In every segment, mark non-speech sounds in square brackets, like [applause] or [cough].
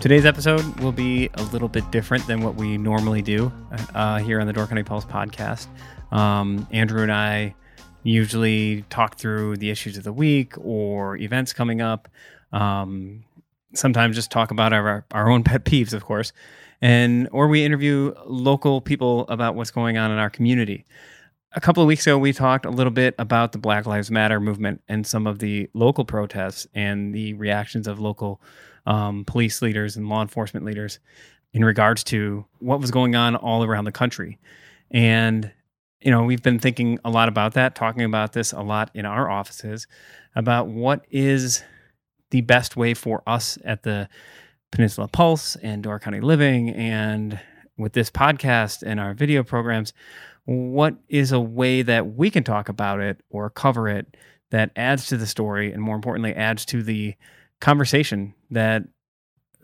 today's episode will be a little bit different than what we normally do uh, here on the Door County Pulse podcast. Um, Andrew and I usually talk through the issues of the week or events coming up. Um, sometimes just talk about our, our own [laughs] pet peeves, of course, and or we interview local people about what's going on in our community a couple of weeks ago, we talked a little bit about the Black Lives Matter movement and some of the local protests and the reactions of local um, police leaders and law enforcement leaders in regards to what was going on all around the country. And, you know, we've been thinking a lot about that, talking about this a lot in our offices about what is the best way for us at the Peninsula Pulse and Door County Living and with this podcast and our video programs what is a way that we can talk about it or cover it that adds to the story and more importantly adds to the conversation that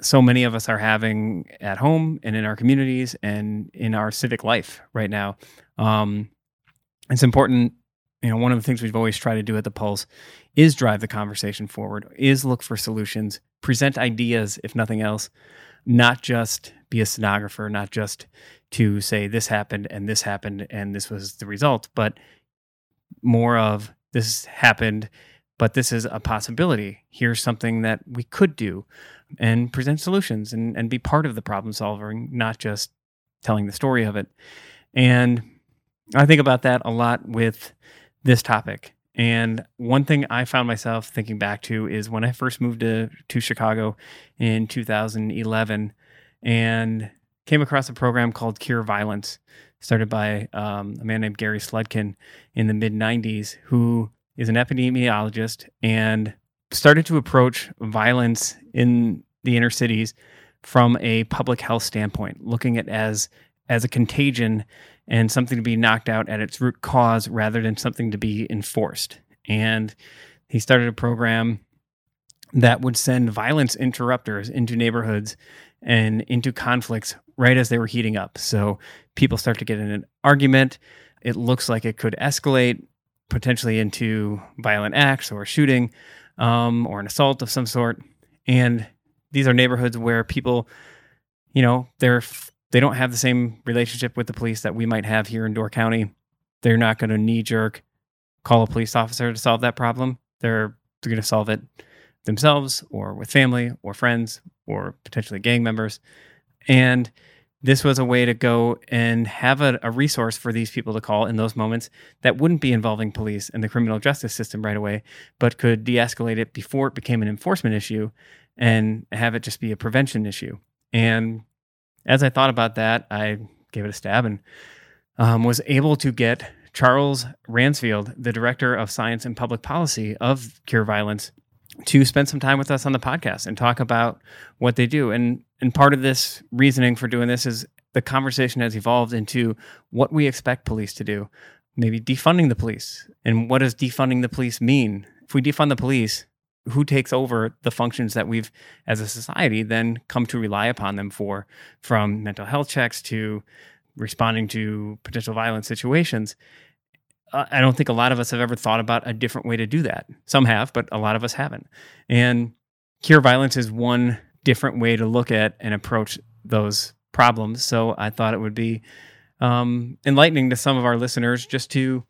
so many of us are having at home and in our communities and in our civic life right now. Um, it's important you know one of the things we've always tried to do at the pulse is drive the conversation forward is look for solutions present ideas if nothing else not just be a stenographer not just to say this happened and this happened and this was the result, but more of this happened, but this is a possibility. Here's something that we could do and present solutions and, and be part of the problem solving, not just telling the story of it. And I think about that a lot with this topic. And one thing I found myself thinking back to is when I first moved to, to Chicago in 2011 and came across a program called Cure Violence, started by um, a man named Gary Slutkin in the mid 90s, who is an epidemiologist and started to approach violence in the inner cities from a public health standpoint, looking at as as a contagion and something to be knocked out at its root cause rather than something to be enforced. And he started a program that would send violence interrupters into neighborhoods and into conflicts right as they were heating up. So people start to get in an argument. It looks like it could escalate potentially into violent acts or shooting um, or an assault of some sort. And these are neighborhoods where people, you know, they're they don't have the same relationship with the police that we might have here in Door County. They're not going to knee jerk call a police officer to solve that problem. They're they're going to solve it themselves or with family or friends or potentially gang members. And this was a way to go and have a, a, resource for these people to call in those moments that wouldn't be involving police and the criminal justice system right away, but could de escalate it before it became an enforcement issue and have it just be a prevention issue. And as I thought about that, I gave it a stab and um, was able to get Charles Ransford, the director of science and public policy of Cure Violence, to spend some time with us on the podcast and talk about what they do. And and part of this reasoning for doing this is the conversation has evolved into what we expect police to do. Maybe defunding the police. And what does defunding the police mean? If we defund the police, who takes over the functions that we've as a society then come to rely upon them for from mental health checks to responding to potential violent situations uh, I don't think a lot of us have ever thought about a different way to do that. Some have, but a lot of us haven't. And cure violence is one different way to look at and approach those problems. So I thought it would be um, enlightening to some of our listeners just to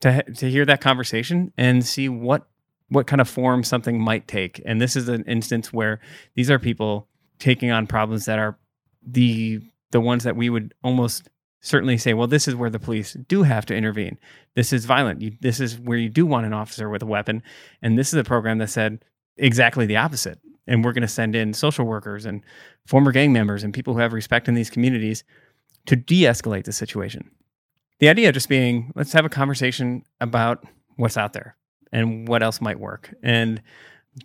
to to hear that conversation and see what what kind of form something might take. And this is an instance where these are people taking on problems that are the the ones that we would almost certainly say, well, this is where the police do have to intervene. This is violent. You, this is where you do want an officer with a weapon. And this is a program that said exactly the opposite. And we're going to send in social workers and former gang members and people who have respect in these communities to de escalate the situation. The idea just being let's have a conversation about what's out there and what else might work. And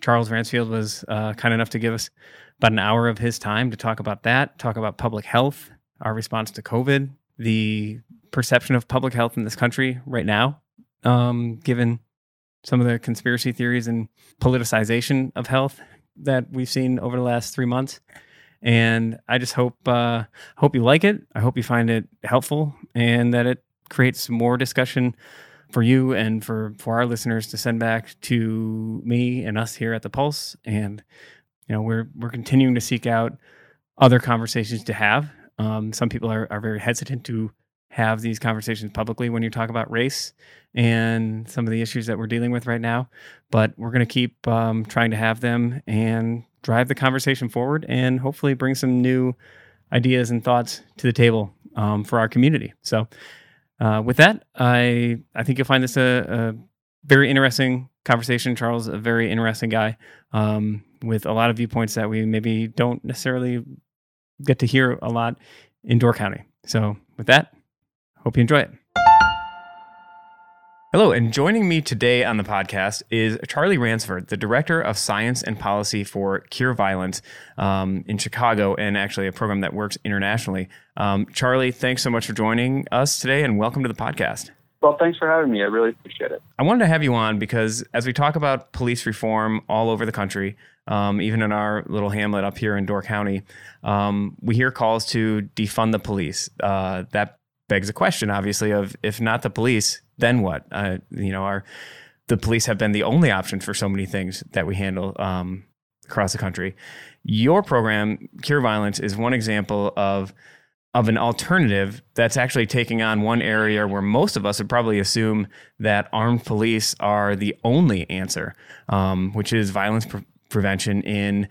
Charles Ransford was uh, kind enough to give us about an hour of his time to talk about that, talk about public health, our response to COVID, the perception of public health in this country right now, um, given some of the conspiracy theories and politicization of health that we've seen over the last three months. And I just hope uh, hope you like it. I hope you find it helpful and that it creates more discussion for you and for for our listeners to send back to me and us here at the Pulse. And you know, we're we're continuing to seek out other conversations to have. Um, some people are, are very hesitant to have these conversations publicly when you talk about race and some of the issues that we're dealing with right now. But we're going to keep um, trying to have them and drive the conversation forward and hopefully bring some new ideas and thoughts to the table um, for our community. So, uh, with that, I I think you'll find this a, a very interesting conversation. Charles, a very interesting guy um, with a lot of viewpoints that we maybe don't necessarily get to hear a lot in Door County. So, with that, hope you enjoy it. Hello, and joining me today on the podcast is Charlie Ransford, the Director of Science and Policy for Cure Violence um, in Chicago, and actually a program that works internationally. Um, Charlie, thanks so much for joining us today, and welcome to the podcast. Well, thanks for having me. I really appreciate it. I wanted to have you on because as we talk about police reform all over the country, um, even in our little hamlet up here in Door County, um, we hear calls to defund the police. Uh, that begs a question, obviously, of if not the police, then what? Uh, you know, our the police have been the only option for so many things that we handle um, across the country. Your program, Cure Violence, is one example of of an alternative that's actually taking on one area where most of us would probably assume that armed police are the only answer, um, which is violence pre- prevention in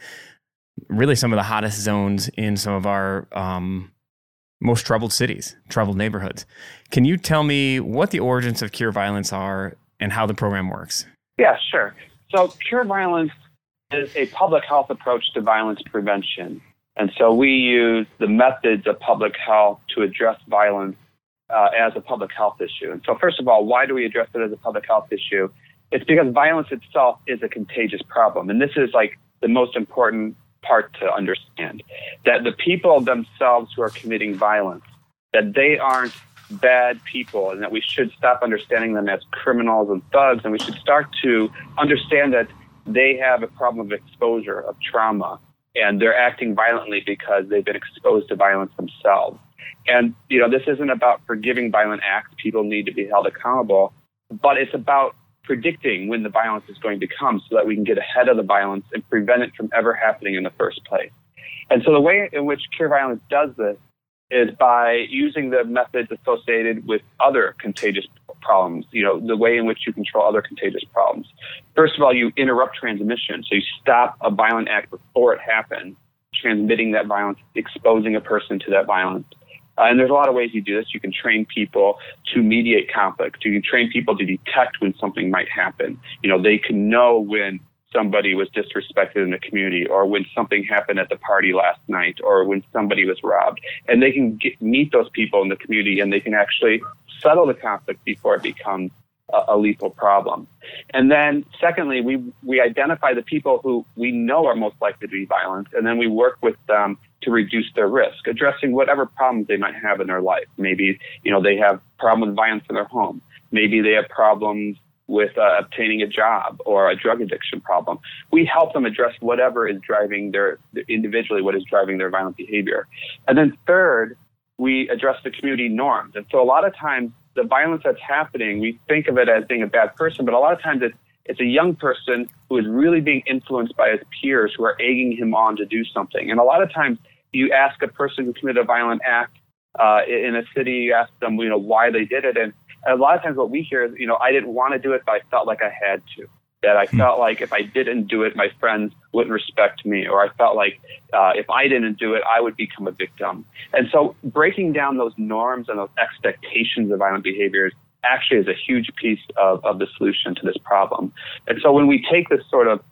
really some of the hottest zones in some of our um, most troubled cities, troubled neighborhoods. Can you tell me what the origins of Cure Violence are and how the program works? Yeah, sure. So, Cure Violence is a public health approach to violence prevention. And so we use the methods of public health to address violence uh, as a public health issue. And so, first of all, why do we address it as a public health issue? It's because violence itself is a contagious problem. And this is like the most important part to understand that the people themselves who are committing violence, that they aren't bad people and that we should stop understanding them as criminals and thugs and we should start to understand that they have a problem of exposure, of trauma, and they're acting violently because they've been exposed to violence themselves. And, you know, this isn't about forgiving violent acts. People need to be held accountable, but it's about predicting when the violence is going to come so that we can get ahead of the violence and prevent it from ever happening in the first place. And so the way in which Cure Violence does this is by using the methods associated with other contagious problems, you know, the way in which you control other contagious problems. First of all, you interrupt transmission. So you stop a violent act before it happens, transmitting that violence, exposing a person to that violence. Uh, and there's a lot of ways you do this. You can train people to mediate conflict. You can train people to detect when something might happen. You know, they can know when somebody was disrespected in the community or when something happened at the party last night or when somebody was robbed. And they can get, meet those people in the community and they can actually settle the conflict before it becomes a, a lethal problem. And then secondly, we, we identify the people who we know are most likely to be violent and then we work with them to reduce their risk, addressing whatever problems they might have in their life. Maybe, you know, they have problems with violence in their home. Maybe they have problems with uh, obtaining a job or a drug addiction problem. We help them address whatever is driving their individually what is driving their violent behavior. And then third, we address the community norms. And so a lot of times the violence that's happening, we think of it as being a bad person, but a lot of times it's it's a young person who is really being influenced by his peers who are egging him on to do something. And a lot of times you ask a person who committed a violent act uh, in a city, you ask them, you know, why they did it, and a lot of times what we hear is, you know, I didn't want to do it, but I felt like I had to. That I hmm. felt like if I didn't do it, my friends wouldn't respect me, or I felt like uh, if I didn't do it, I would become a victim. And so, breaking down those norms and those expectations of violent behaviors actually is a huge piece of, of the solution to this problem. And so, when we take this sort of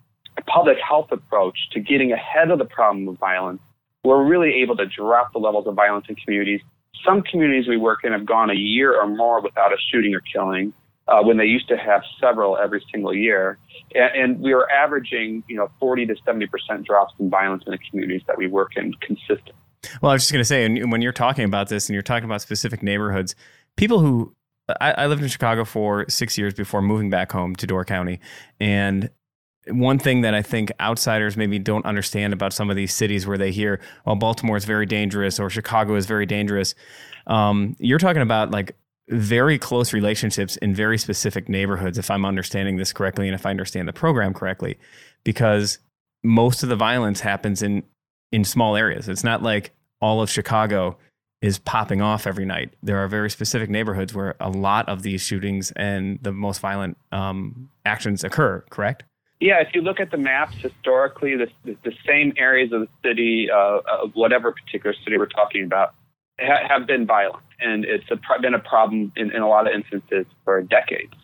public health approach to getting ahead of the problem of violence, we're really able to drop the levels of violence in communities some communities we work in have gone a year or more without a shooting or killing. Uh, when they used to have several every single year. And, and, we are averaging, you know, 40 to 70 percent drops in violence in the communities that we work in consistently. Well, I was just going to say, and when you're talking about this and you're talking about specific neighborhoods, people who I, I lived in Chicago for six years before moving back home to Door County, and one thing that I think outsiders maybe don't understand about some of these cities where they hear, "Well, Baltimore is very dangerous" or "Chicago is very dangerous," um, you're talking about like very close relationships in very specific neighborhoods, if I'm understanding this correctly and if I understand the program correctly, because most of the violence happens in in small areas. It's not like all of Chicago is popping off every night. There are very specific neighborhoods where a lot of these shootings and the most violent um, actions occur. Correct? Yeah, if you look at the maps historically, the, the same areas of the city, uh, of whatever particular city we're talking about, ha- have been violent, and it's a, been a problem in, in a lot of instances for decades.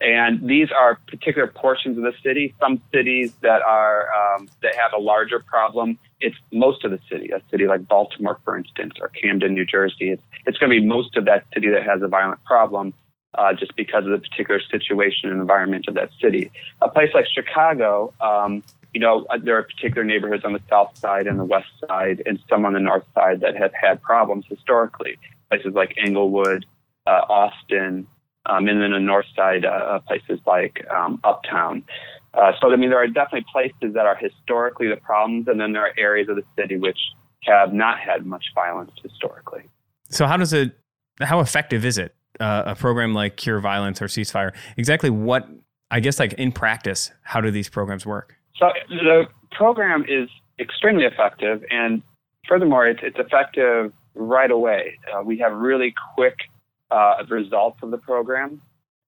And these are particular portions of the city. Some cities that are um, that have a larger problem. It's most of the city. A city like Baltimore, for instance, or Camden, New Jersey. It's it's going to be most of that city that has a violent problem, uh, just because of the particular situation and environment of that city. A place like Chicago, um, you know, uh, there are particular neighborhoods on the south side and the west side, and some on the north side that have had problems historically. Places like Englewood, uh, Austin, um, and then the north side, uh, places like um, Uptown. Uh, so, I mean, there are definitely places that are historically the problems, and then there are areas of the city which have not had much violence historically. So, how does it? How effective is it? Uh, a program like Cure Violence or Ceasefire. Exactly what I guess, like in practice, how do these programs work? So, the program is extremely effective, and furthermore, it's, it's effective right away. Uh, we have really quick uh, results of the program.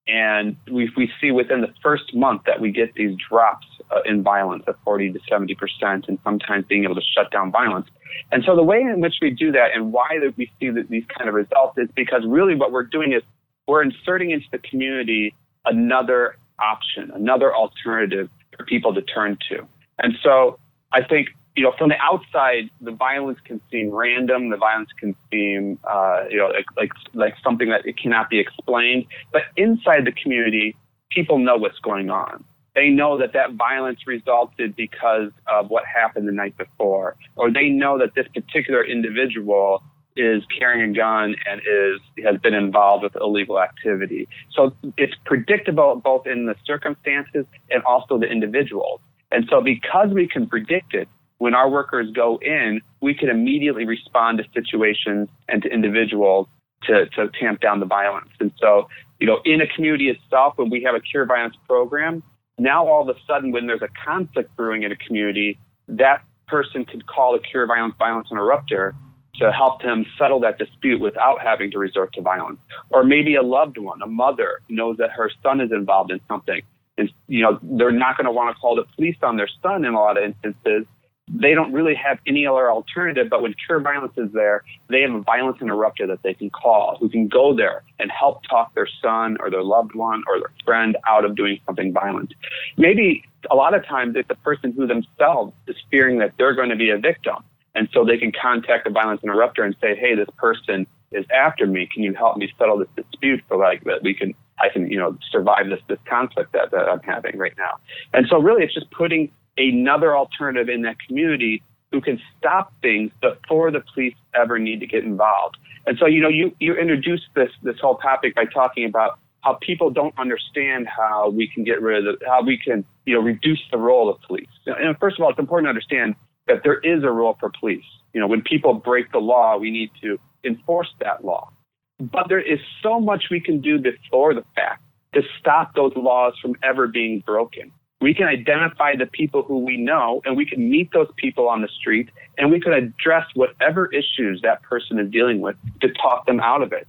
And we, we see within the first month that we get these drops uh, in violence of 40 to 70 percent, and sometimes being able to shut down violence. And so the way in which we do that and why that we see that these kind of results is because really what we're doing is we're inserting into the community another option, another alternative for people to turn to. And so I think you know, from the outside, the violence can seem random. The violence can seem, uh, you know, like, like like something that it cannot be explained. But inside the community, people know what's going on. They know that that violence resulted because of what happened the night before, or they know that this particular individual is carrying a gun and is has been involved with illegal activity. So it's predictable both in the circumstances and also the individuals. And so because we can predict it, when our workers go in, we can immediately respond to situations and to individuals to, to tamp down the violence. And so, you know, in a community itself, when we have a cure violence program, now all of a sudden, when there's a conflict brewing in a community, that person could call a cure violence violence interrupter to help them settle that dispute without having to resort to violence. Or maybe a loved one, a mother, knows that her son is involved in something. And, you know, they're not going to want to call the police on their son in a lot of instances they don't really have any other alternative. But when Cure Violence is there, they have a violence interrupter that they can call, who can go there and help talk their son or their loved one or their friend out of doing something violent. Maybe a lot of times it's the person who themselves is fearing that they're going to be a victim. And so they can contact the violence interrupter and say, hey, this person is after me. Can you help me settle this dispute so like that we can I can, you know, survive this this conflict that, that I'm having right now. And so really it's just putting another alternative in that community who can stop things before the police ever need to get involved. And so, you know, you, you introduced this, this whole topic by talking about how people don't understand how we can get rid of the, how we can, you know, reduce the role of police. And first of all, it's important to understand that there is a role for police. You know, when people break the law, we need to enforce that law. But there is so much we can do before the fact to stop those laws from ever being broken we can identify the people who we know and we can meet those people on the street and we can address whatever issues that person is dealing with to talk them out of it.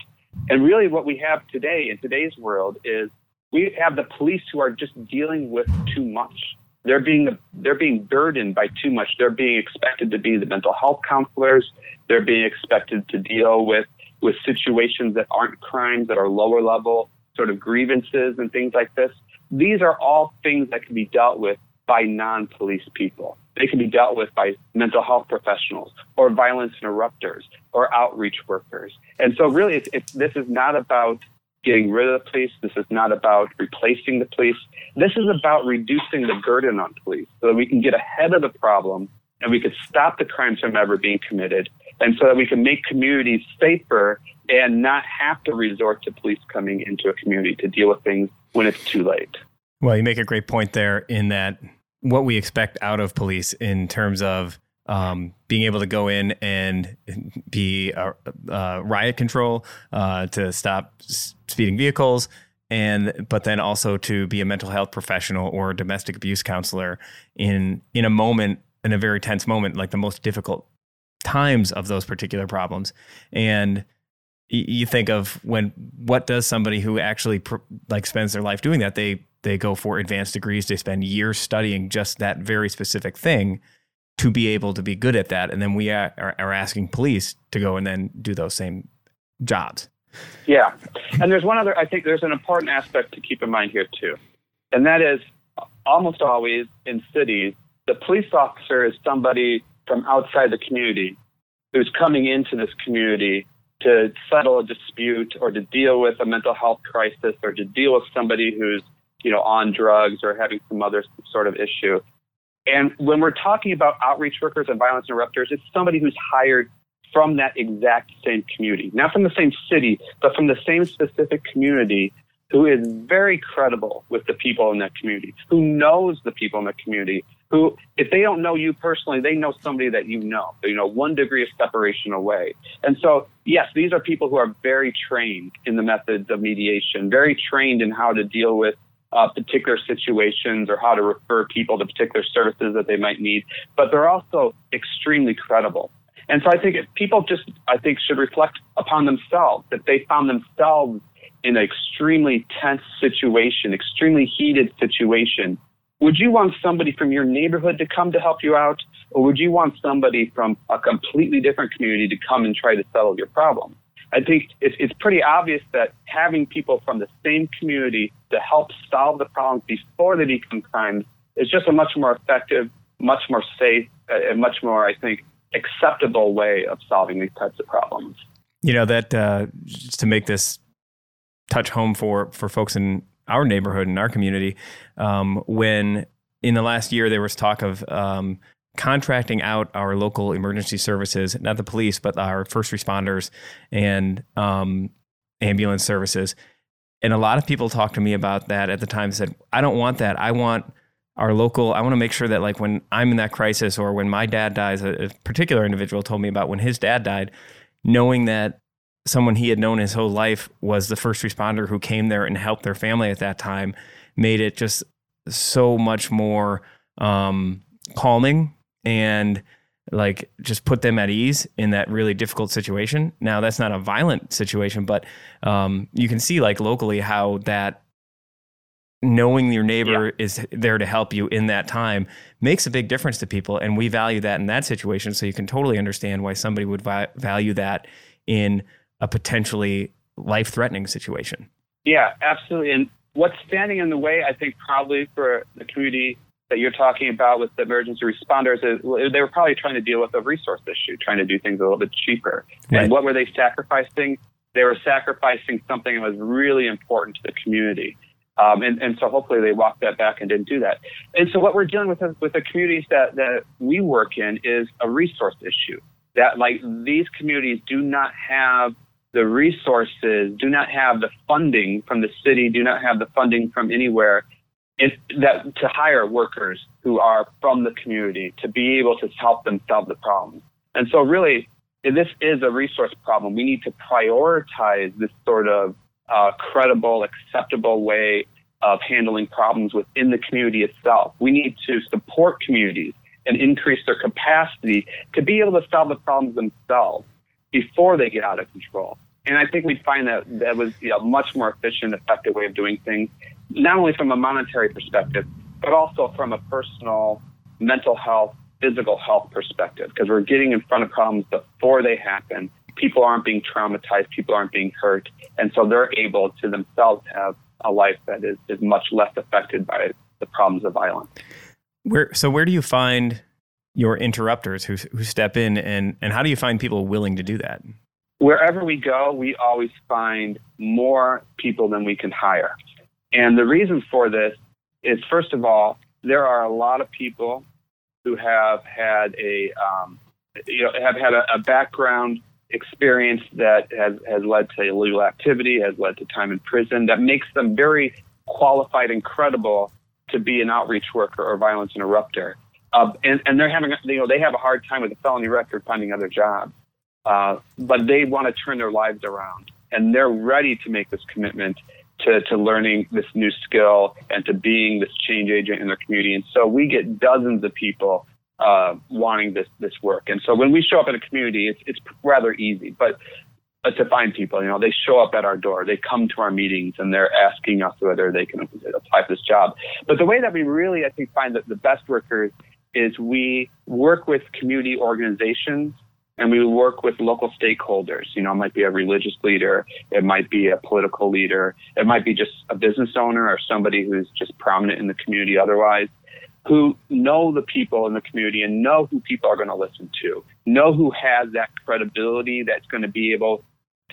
And really what we have today in today's world is we have the police who are just dealing with too much. They're being they're being burdened by too much. They're being expected to be the mental health counselors. They're being expected to deal with with situations that aren't crimes that are lower level sort of grievances and things like this. These are all things that can be dealt with by non police people. They can be dealt with by mental health professionals or violence interrupters or outreach workers. And so, really, it's, it's, this is not about getting rid of the police. This is not about replacing the police. This is about reducing the burden on police so that we can get ahead of the problem and we could stop the crimes from ever being committed and so that we can make communities safer and not have to resort to police coming into a community to deal with things when it's too late. Well, you make a great point there in that what we expect out of police in terms of um, being able to go in and be a, a riot control uh, to stop speeding vehicles, and but then also to be a mental health professional or domestic abuse counselor in in a moment in a very tense moment, like the most difficult times of those particular problems, and you think of when what does somebody who actually pr- like spends their life doing that they they go for advanced degrees they spend years studying just that very specific thing to be able to be good at that. And then we are, are asking police to go and then do those same jobs. Yeah. And there's one other i think there's an important aspect to keep in mind here too. And that is almost always in cities the police officer is somebody from outside the community who's coming into this community to settle a dispute or to deal with a mental health crisis or to deal with somebody who's you know on drugs or having some other sort of issue. And when we're talking about outreach workers and violence interrupters, it's somebody who's hired from that exact same community, not from the same city, but from the same specific community who is very credible with the people in that community, who knows the people in the community, who, if they don't know you personally, they know somebody that you know, you know, one degree of separation away. And so, yes, these are people who are very trained in the methods of mediation, very trained in how to deal with uh, particular situations or how to refer people to particular services that they might need, but they're also extremely credible. And so I think if people just, I think, should reflect upon themselves that they found themselves in an extremely tense situation, extremely heated situation would you want somebody from your neighborhood to come to help you out, or would you want somebody from a completely different community to come and try to settle your problem? I think it's, it's pretty obvious that having people from the same community to help solve the problems before they become crimes is just a much more effective, much more safe, and much more, I think, acceptable way of solving these types of problems. You know that uh, just to make this touch home for for folks in our neighborhood and our community um, when in the last year there was talk of um, contracting out our local emergency services, not the police, but our first responders and um, ambulance services. And a lot of people talked to me about that at the time. Said, "I don't want that. I want." Our local, I want to make sure that, like, when I'm in that crisis or when my dad dies, a, a particular individual told me about when his dad died, knowing that someone he had known his whole life was the first responder who came there and helped their family at that time made it just so much more um, calming and like just put them at ease in that really difficult situation. Now that's not a violent situation, but um, you can see like locally how that knowing your neighbor yeah. is there to help you in that time makes a big difference to people, and we value that in that situation. So you can totally understand why somebody would vi- value that in a potentially life threatening situation. Yeah, absolutely. And what's standing in the way, I think, probably for the community that you're talking about with the emergency responders is they were probably trying to deal with a resource issue, trying to do things a little bit cheaper. Right. And what were they sacrificing? They were sacrificing something that was really important to the community. Um, and, and so hopefully they walked that back and didn't do that. And so what we're dealing with with the communities that, that we work in is a resource issue. That like these communities do not have the resources, do not have the funding from the city, do not have the funding from anywhere if, that to hire workers who are from the community to be able to help them solve the problem. And so, really, this is a resource problem. We need to prioritize this sort of uh, credible, acceptable way of handling problems within the community itself. We need to support communities and increase their capacity to be able to solve the problems themselves before they get out of control. And I think we'd find that that was you know, a much more efficient, effective way of doing things, not only from a monetary perspective, but also from a personal, mental health, physical health perspective, because we're getting in front of problems before they happen. People aren't being traumatized, people aren't being hurt, and so they're able to themselves have a life that is, is much less affected by the problems of violence. Where so where do you find your interrupters who who step in and and how do you find people willing to do that? Wherever we go, we always find more people than we can hire. And the reason for this is first of all, there are a lot of people who have had a um, you know, have had a, a background experience that has, has led to illegal activity, has led to time in prison, that makes them very qualified and credible to be an outreach worker or violence interrupter. Uh, and, and they're having, you know, they have a hard time with a felony record finding other jobs. Uh, but they want to turn their lives around and they're ready to make this commitment to, to learning this new skill and to being this change agent in their community. And so we get dozens of people uh, wanting this this work. And so when we show up in a community, it's it's rather easy, but uh, to find people, you know, they show up at our door, they come to our meetings, and they're asking us whether they can apply for this job. But the way that we really, I think, find that the best workers is we work with community organizations and we work with local stakeholders. You know, it might be a religious leader, it might be a political leader, it might be just a business owner or somebody who's just prominent in the community otherwise who know the people in the community and know who people are going to listen to, know who has that credibility that's going to be able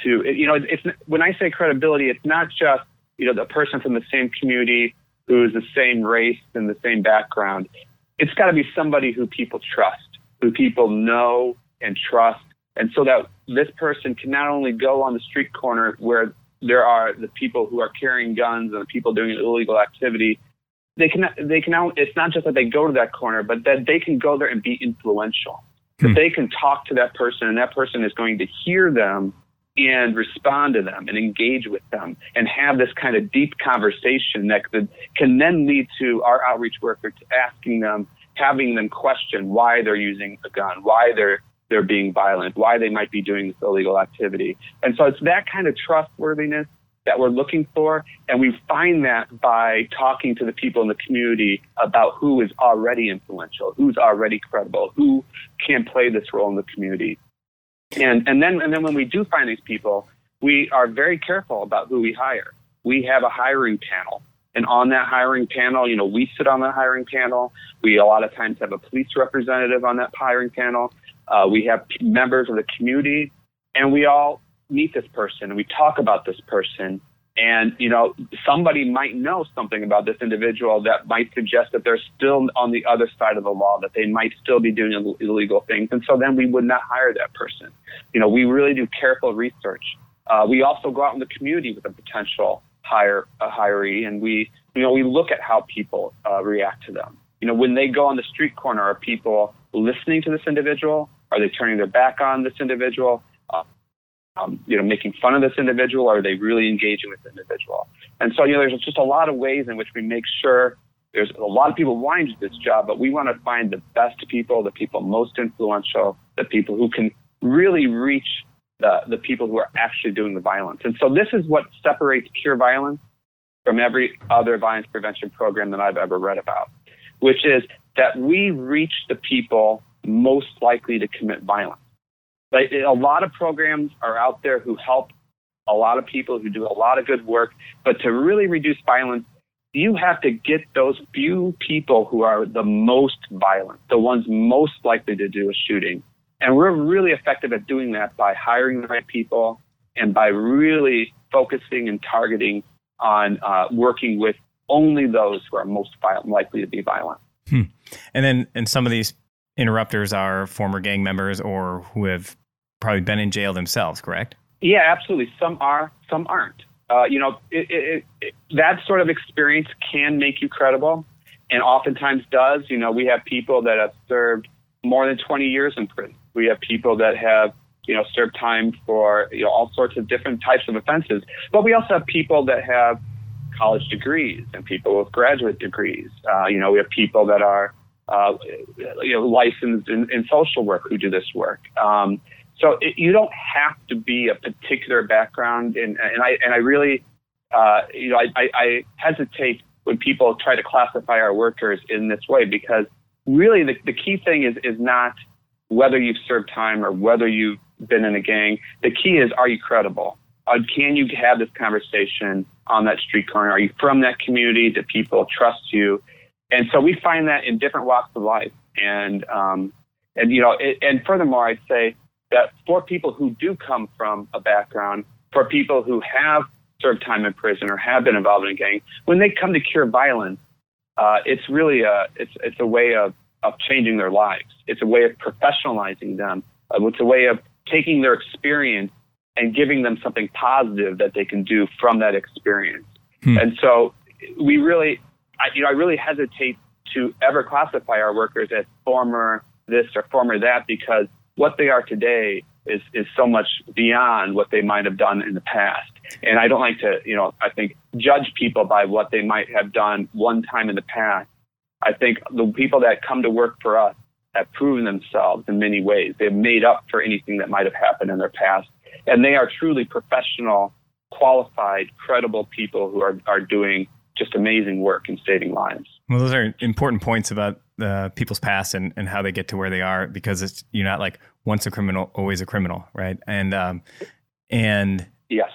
to, you know, it's when I say credibility, it's not just you know the person from the same community who is the same race and the same background. It's got to be somebody who people trust, who people know and trust, and so that this person can not only go on the street corner where there are the people who are carrying guns and the people doing illegal activity they can they can now it's not just that they go to that corner, but that they can go there and be influential. Hmm. That they can talk to that person and that person is going to hear them and respond to them and engage with them and have this kind of deep conversation that could, can then lead to our outreach worker to asking them, having them question why they're using a gun, why they're they're being violent, why they might be doing this illegal activity. And so it's that kind of trustworthiness that we're looking for. And we find that by talking to the people in the community about who is already influential, who's already credible, who can play this role in the community. And, and then, and then when we do find these people, we are very careful about who we hire. We have a hiring panel. And on that hiring panel, you know, we sit on that hiring panel. We a lot of times have a police representative on that hiring panel. Uh, we have members of the community, and we all meet this person and we talk about this person. And you know somebody might know something about this individual that might suggest that they're still on the other side of the law that they might still be doing illegal things. And so then we would not hire that person. You know we really do careful research. Uh, we also go out in the community with a potential hire a hiree and we you know we look at how people uh, react to them. You know when they go on the street corner are people listening to this individual are they turning their back on this individual um, you know, making fun of this individual? Are they really engaging with the individual? And so, you know, there's just a lot of ways in which we make sure there's a lot of people wanting to do this job, but we want to find the best people, the people most influential, the people who can really reach the, the people who are actually doing the violence. And so this is what separates Cure Violence from every other violence prevention program that I've ever read about, which is that we reach the people most likely to commit violence. But a lot of programs are out there who help a lot of people who do a lot of good work. But to really reduce violence, you have to get those few people who are the most violent, the ones most likely to do a shooting. And we're really effective at doing that by hiring the right people and by really focusing and targeting on uh, working with only those who are most violent, likely to be violent. Hmm. And then, and some of these interrupters are former gang members or who have probably been in jail themselves, correct? Yeah, absolutely. Some are, some aren't. Uh, you know, it, it, it, that sort of experience can make you credible, and oftentimes does. You know, we have people that have served more than 20 years in prison. We have people that have, you know, served time for you know all sorts of different types of offenses. But we also have people that have college degrees and people with graduate degrees. Uh, you know, we have people that are uh, you know, licensed in, social work who do this work. Um, so it, you don't have to be a particular background, and, and I and I really, uh, you know, I, I, I hesitate when people try to classify our workers in this way because really the, the key thing is is not whether you've served time or whether you've been in a gang. The key is are you credible? Uh, can you have this conversation on that street corner? Are you from that community? Do people trust you? And so we find that in different walks of life. And, um, and you know, it, and furthermore, I'd say that for people who do come from a background, for people who have served time in prison or have been involved in a gang, when they come to cure violence, uh, it's really a, it's, it's a way of, of changing their lives. It's a way of professionalizing them. Uh, it's a way of taking their experience and giving them something positive that they can do from that experience. Hmm. And so we really, I, you know, I really hesitate to ever classify our workers as former this or former that because what they are today is is so much beyond what they might have done in the past. And I don't like to, you know, I think judge people by what they might have done one time in the past. I think the people that come to work for us have proven themselves in many ways. They've made up for anything that might have happened in their past. And they are truly professional, qualified, credible people who are, are doing just amazing work in saving lives. Well, those are important points about uh, people's past and, and how they get to where they are because it's you're not like once a criminal, always a criminal, right? And um, and yes,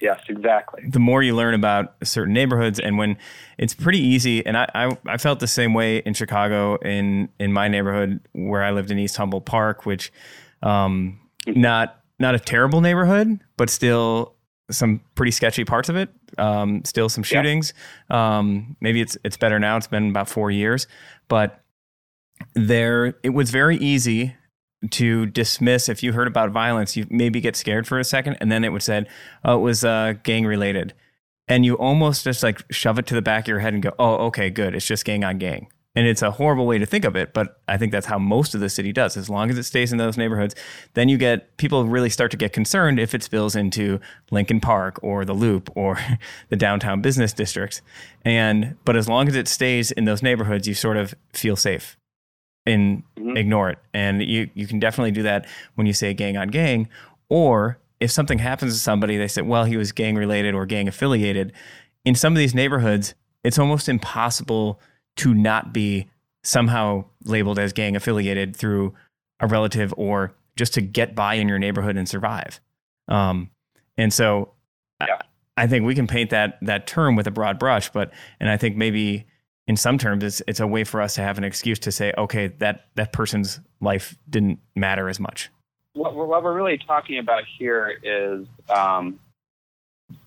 yes, exactly. The more you learn about certain neighborhoods, and when it's pretty easy, and I, I, I felt the same way in Chicago in in my neighborhood where I lived in East Humboldt Park, which um, mm-hmm. not not a terrible neighborhood, but still some pretty sketchy parts of it. Um, still some shootings. Yeah. Um, maybe it's it's better now. It's been about four years, but there it was very easy to dismiss if you heard about violence. You maybe get scared for a second, and then it would said, "Oh, it was uh, gang related," and you almost just like shove it to the back of your head and go, "Oh, okay, good. It's just gang on gang." And it's a horrible way to think of it, but I think that's how most of the city does. As long as it stays in those neighborhoods, then you get people really start to get concerned if it spills into Lincoln Park or the Loop or [laughs] the downtown business districts. And but as long as it stays in those neighborhoods, you sort of feel safe and mm-hmm. ignore it. And you you can definitely do that when you say gang on gang or if something happens to somebody, they say, well, he was gang related or gang affiliated. In some of these neighborhoods, it's almost impossible to not be somehow labeled as gang affiliated through a relative or just to get by in your neighborhood and survive. Um, and so yeah. I, I think we can paint that that term with a broad brush, but and I think maybe in some terms it's it's a way for us to have an excuse to say, okay, that that person's life didn't matter as much. What, what we're really talking about here is um,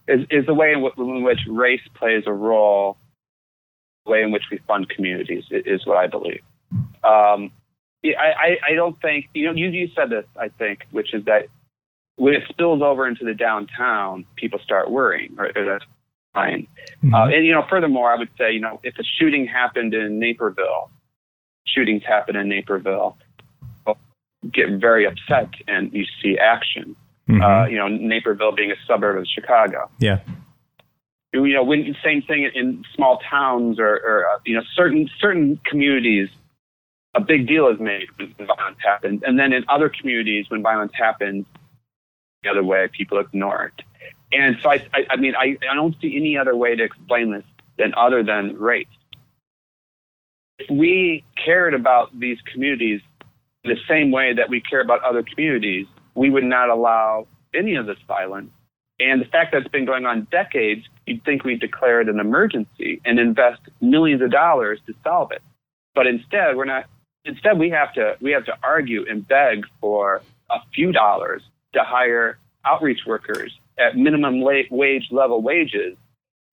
is, is the way in, w- in which race plays a role way in which we fund communities is what I believe. Um, I, I, don't think, you know, you, you said this, I think, which is that when it spills over into the downtown, people start worrying, right? That's fine. Mm-hmm. Uh, and, you know, furthermore, I would say, you know, if a shooting happened in Naperville, shootings happen in Naperville, get very upset and you see action. Mm-hmm. Uh, you know, Naperville being a suburb of Chicago. Yeah you know, when same thing in small towns or, or uh, you know, certain certain communities, a big deal is made when violence happens, and then in other communities, when violence happens, the other way, people ignore it. And so, I, I, I mean, I, I don't see any other way to explain this than other than race. If we cared about these communities the same way that we care about other communities, we would not allow any of this violence and the fact that it's been going on decades, you'd think we'd declare it an emergency and invest millions of dollars to solve it. But instead, we're not. Instead, we have to we have to argue and beg for a few dollars to hire outreach workers at minimum wage level wages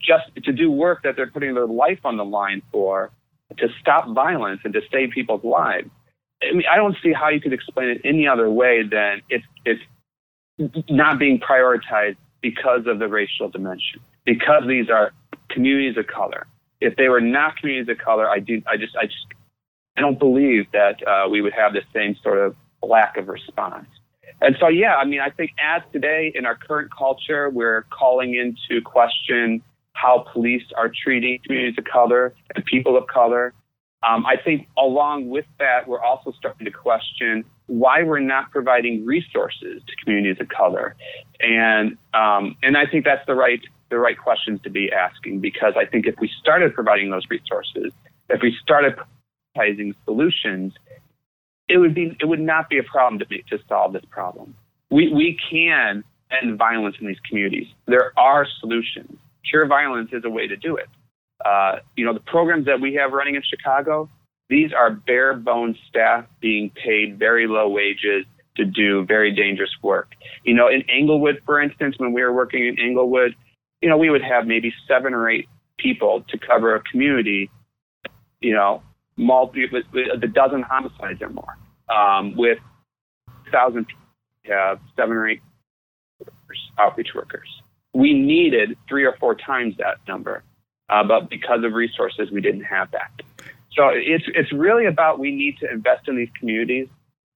just to do work that they're putting their life on the line for to stop violence and to save people's lives. I mean, I don't see how you could explain it any other way than it's it's not being prioritized because of the racial dimension, because these are communities of color. If they were not communities of color, I do, I just, I just, I don't believe that uh, we would have the same sort of lack of response. And so, yeah, I mean, I think as today in our current culture, we're calling into question how police are treating communities of color and people of color. Um, I think along with that, we're also starting to question why we're not providing resources to communities of color, and um, and I think that's the right the right questions to be asking because I think if we started providing those resources, if we started providing solutions, it would be it would not be a problem to be, to solve this problem. We we can end violence in these communities. There are solutions. Cure violence is a way to do it. Uh, you know, the programs that we have running in Chicago, these are bare bones staff being paid very low wages to do very dangerous work. You know, in Englewood, for instance, when we were working in Englewood, you know, we would have maybe seven or eight people to cover a community, you know, multi with, with a dozen homicides or more. Um, with thousand have seven or eight outreach workers. We needed three or four times that number, uh, but because of resources, we didn't have that. So it's it's really about we need to invest in these communities.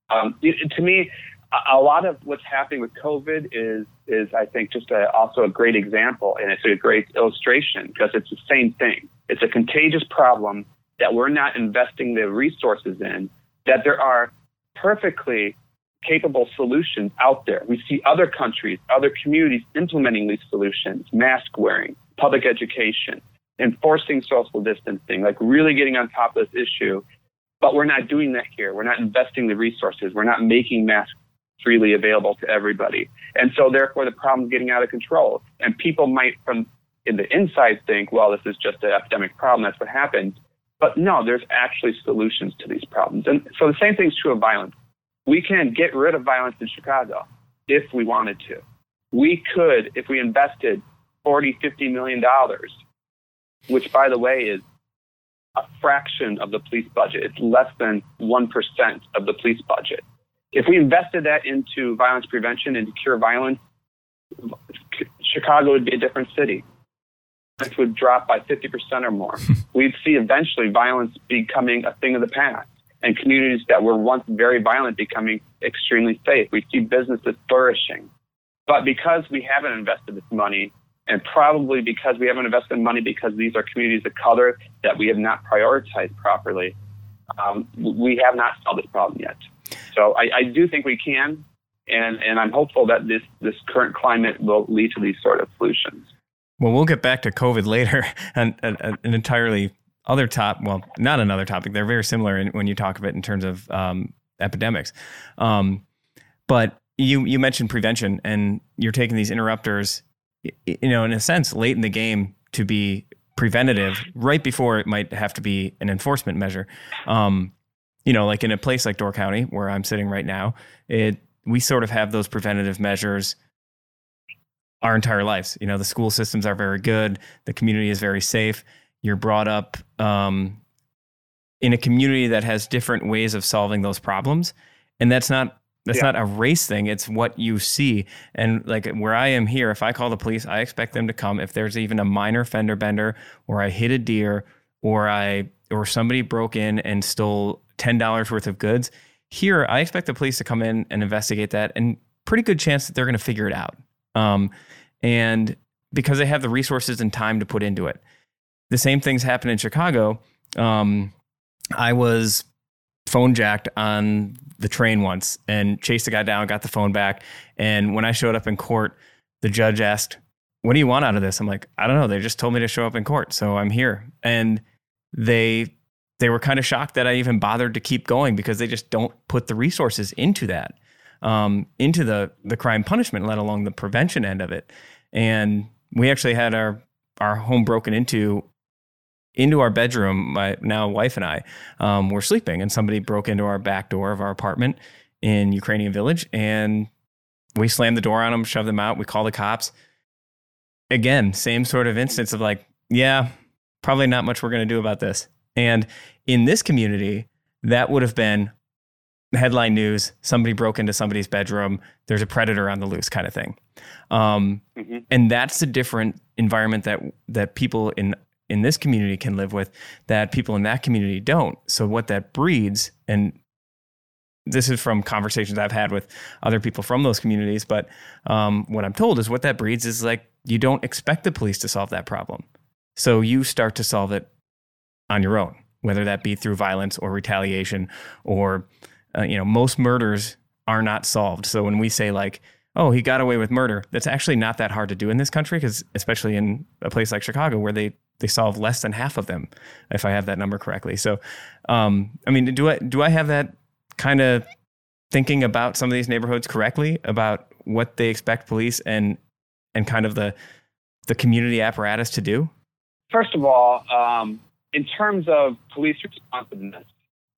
Um, to me, a, a lot of what's happening with COVID is is I think just a, also a great example, and it's a great illustration because it's the same thing. It's a contagious problem that we're not investing the resources in. That there are perfectly capable solutions out there. We see other countries, other communities implementing these solutions, mask wearing, public education, enforcing social distancing, like really getting on top of this issue. But we're not doing that here. We're not investing the resources. We're not making masks freely available to everybody. And so therefore the problem is getting out of control. And people might from in the inside think, well, this is just an epidemic problem. That's what happens. But no, there's actually solutions to these problems. And so the same thing is true of violence. We can get rid of violence in Chicago if we wanted to. We could, if we invested 40, 50 million dollars, which by the way is a fraction of the police budget. It's less than 1% of the police budget. If we invested that into violence prevention and to cure violence, Chicago would be a different city. It would drop by 50% or more. [laughs] We'd see eventually violence becoming a thing of the past and communities that were once very violent becoming extremely safe. We see businesses flourishing. But because we haven't invested this money, and probably because we haven't invested money because these are communities of color that we have not prioritized properly, um, we have not solved this problem yet. So I, I do think we can, and, and I'm hopeful that this, this current climate will lead to these sort of solutions. Well, we'll get back to COVID later, [laughs] and an entirely other top, well, not another topic. They're very similar in, when you talk of it in terms of um, epidemics. Um, but you you mentioned prevention, and you're taking these interrupters, you know, in a sense, late in the game to be preventative, right before it might have to be an enforcement measure. Um, you know, like in a place like Door County, where I'm sitting right now, it we sort of have those preventative measures our entire lives. You know, the school systems are very good, the community is very safe you're brought up um, in a community that has different ways of solving those problems, and that's not that's yeah. not a race thing. It's what you see. And like where I am here, if I call the police, I expect them to come. If there's even a minor fender bender, or I hit a deer, or I or somebody broke in and stole ten dollars worth of goods, here I expect the police to come in and investigate that, and pretty good chance that they're going to figure it out. Um, and because they have the resources and time to put into it the same things happen in Chicago. Um, I was phone jacked on the train once and chased the guy down, got the phone back. And when I showed up in court, the judge asked, What do you want out of this? I'm like, I don't know. They just told me to show up in court. So I'm here. And they they were kind of shocked that I even bothered to keep going because they just don't put the resources into that, um, into the the crime punishment, let alone the prevention end of it. And we actually had our our home broken into into our bedroom. My now wife and I um, were sleeping, and somebody broke into our back door of our apartment in Ukrainian Village, and we slammed the door on them, shoved them out. We called the cops. Again, same sort of instance of like, yeah, probably not much we're going to do about this. And in this community, that would have been headline news somebody broke into somebody's bedroom there's a predator on the loose kind of thing um, mm-hmm. and that's a different environment that that people in in this community can live with that people in that community don't. So what that breeds, and this is from conversations I've had with other people from those communities, but um, what I'm told is what that breeds is like you don't expect the police to solve that problem. So you start to solve it on your own, whether that be through violence or retaliation or, uh, you know, most murders are not solved. So when we say like, oh, he got away with murder, that's actually not that hard to do in this country because especially in a place like Chicago where they they solve less than half of them, if I have that number correctly. So, um, I mean, do I do I have that kind of thinking about some of these neighborhoods correctly about what they expect police and and kind of the the community apparatus to do? First of all, um, in terms of police responsiveness,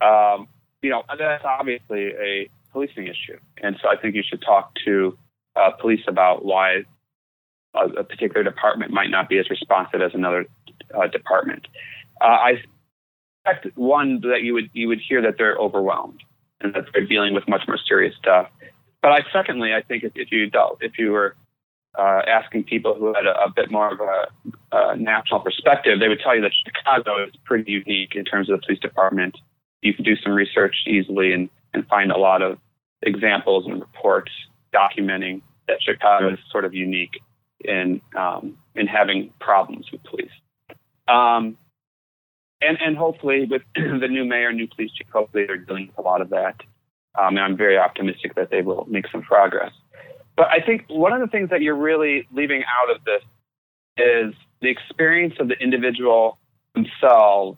um, you know that's obviously a policing issue, and so I think you should talk to uh, police about why a, a, particular department might not be as responsive as another uh, department. Uh, I expect one that you would you would hear that they're overwhelmed and that they're dealing with much more serious stuff. But I secondly, I think if, if you dealt, if you were uh, asking people who had a, a bit more of a, a, national perspective, they would tell you that Chicago is pretty unique in terms of the police department. You can do some research easily and, and find a lot of examples and reports documenting that Chicago is sort of unique in um, in having problems with police. Um, and and hopefully with [clears throat] the new mayor, new police chief, hopefully they're dealing with a lot of that. Um, and I'm very optimistic that they will make some progress. But I think one of the things that you're really leaving out of this is the experience of the individual themselves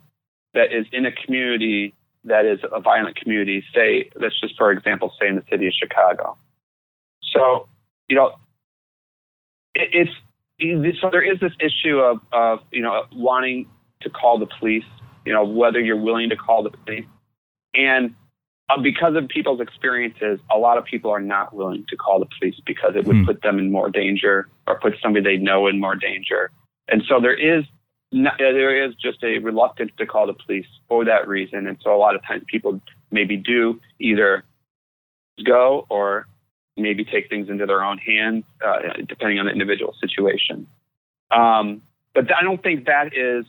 that is in a community that is a violent community, say, let's just for example, say in the city of Chicago. So, you know, it, it's so there is this issue of, of you know wanting to call the police, you know whether you're willing to call the police, and uh, because of people's experiences, a lot of people are not willing to call the police because it would hmm. put them in more danger or put somebody they know in more danger, and so there is not, there is just a reluctance to call the police for that reason, and so a lot of times people maybe do either go or maybe take things into their own hands, uh, depending on the individual situation. Um, but I don't think that is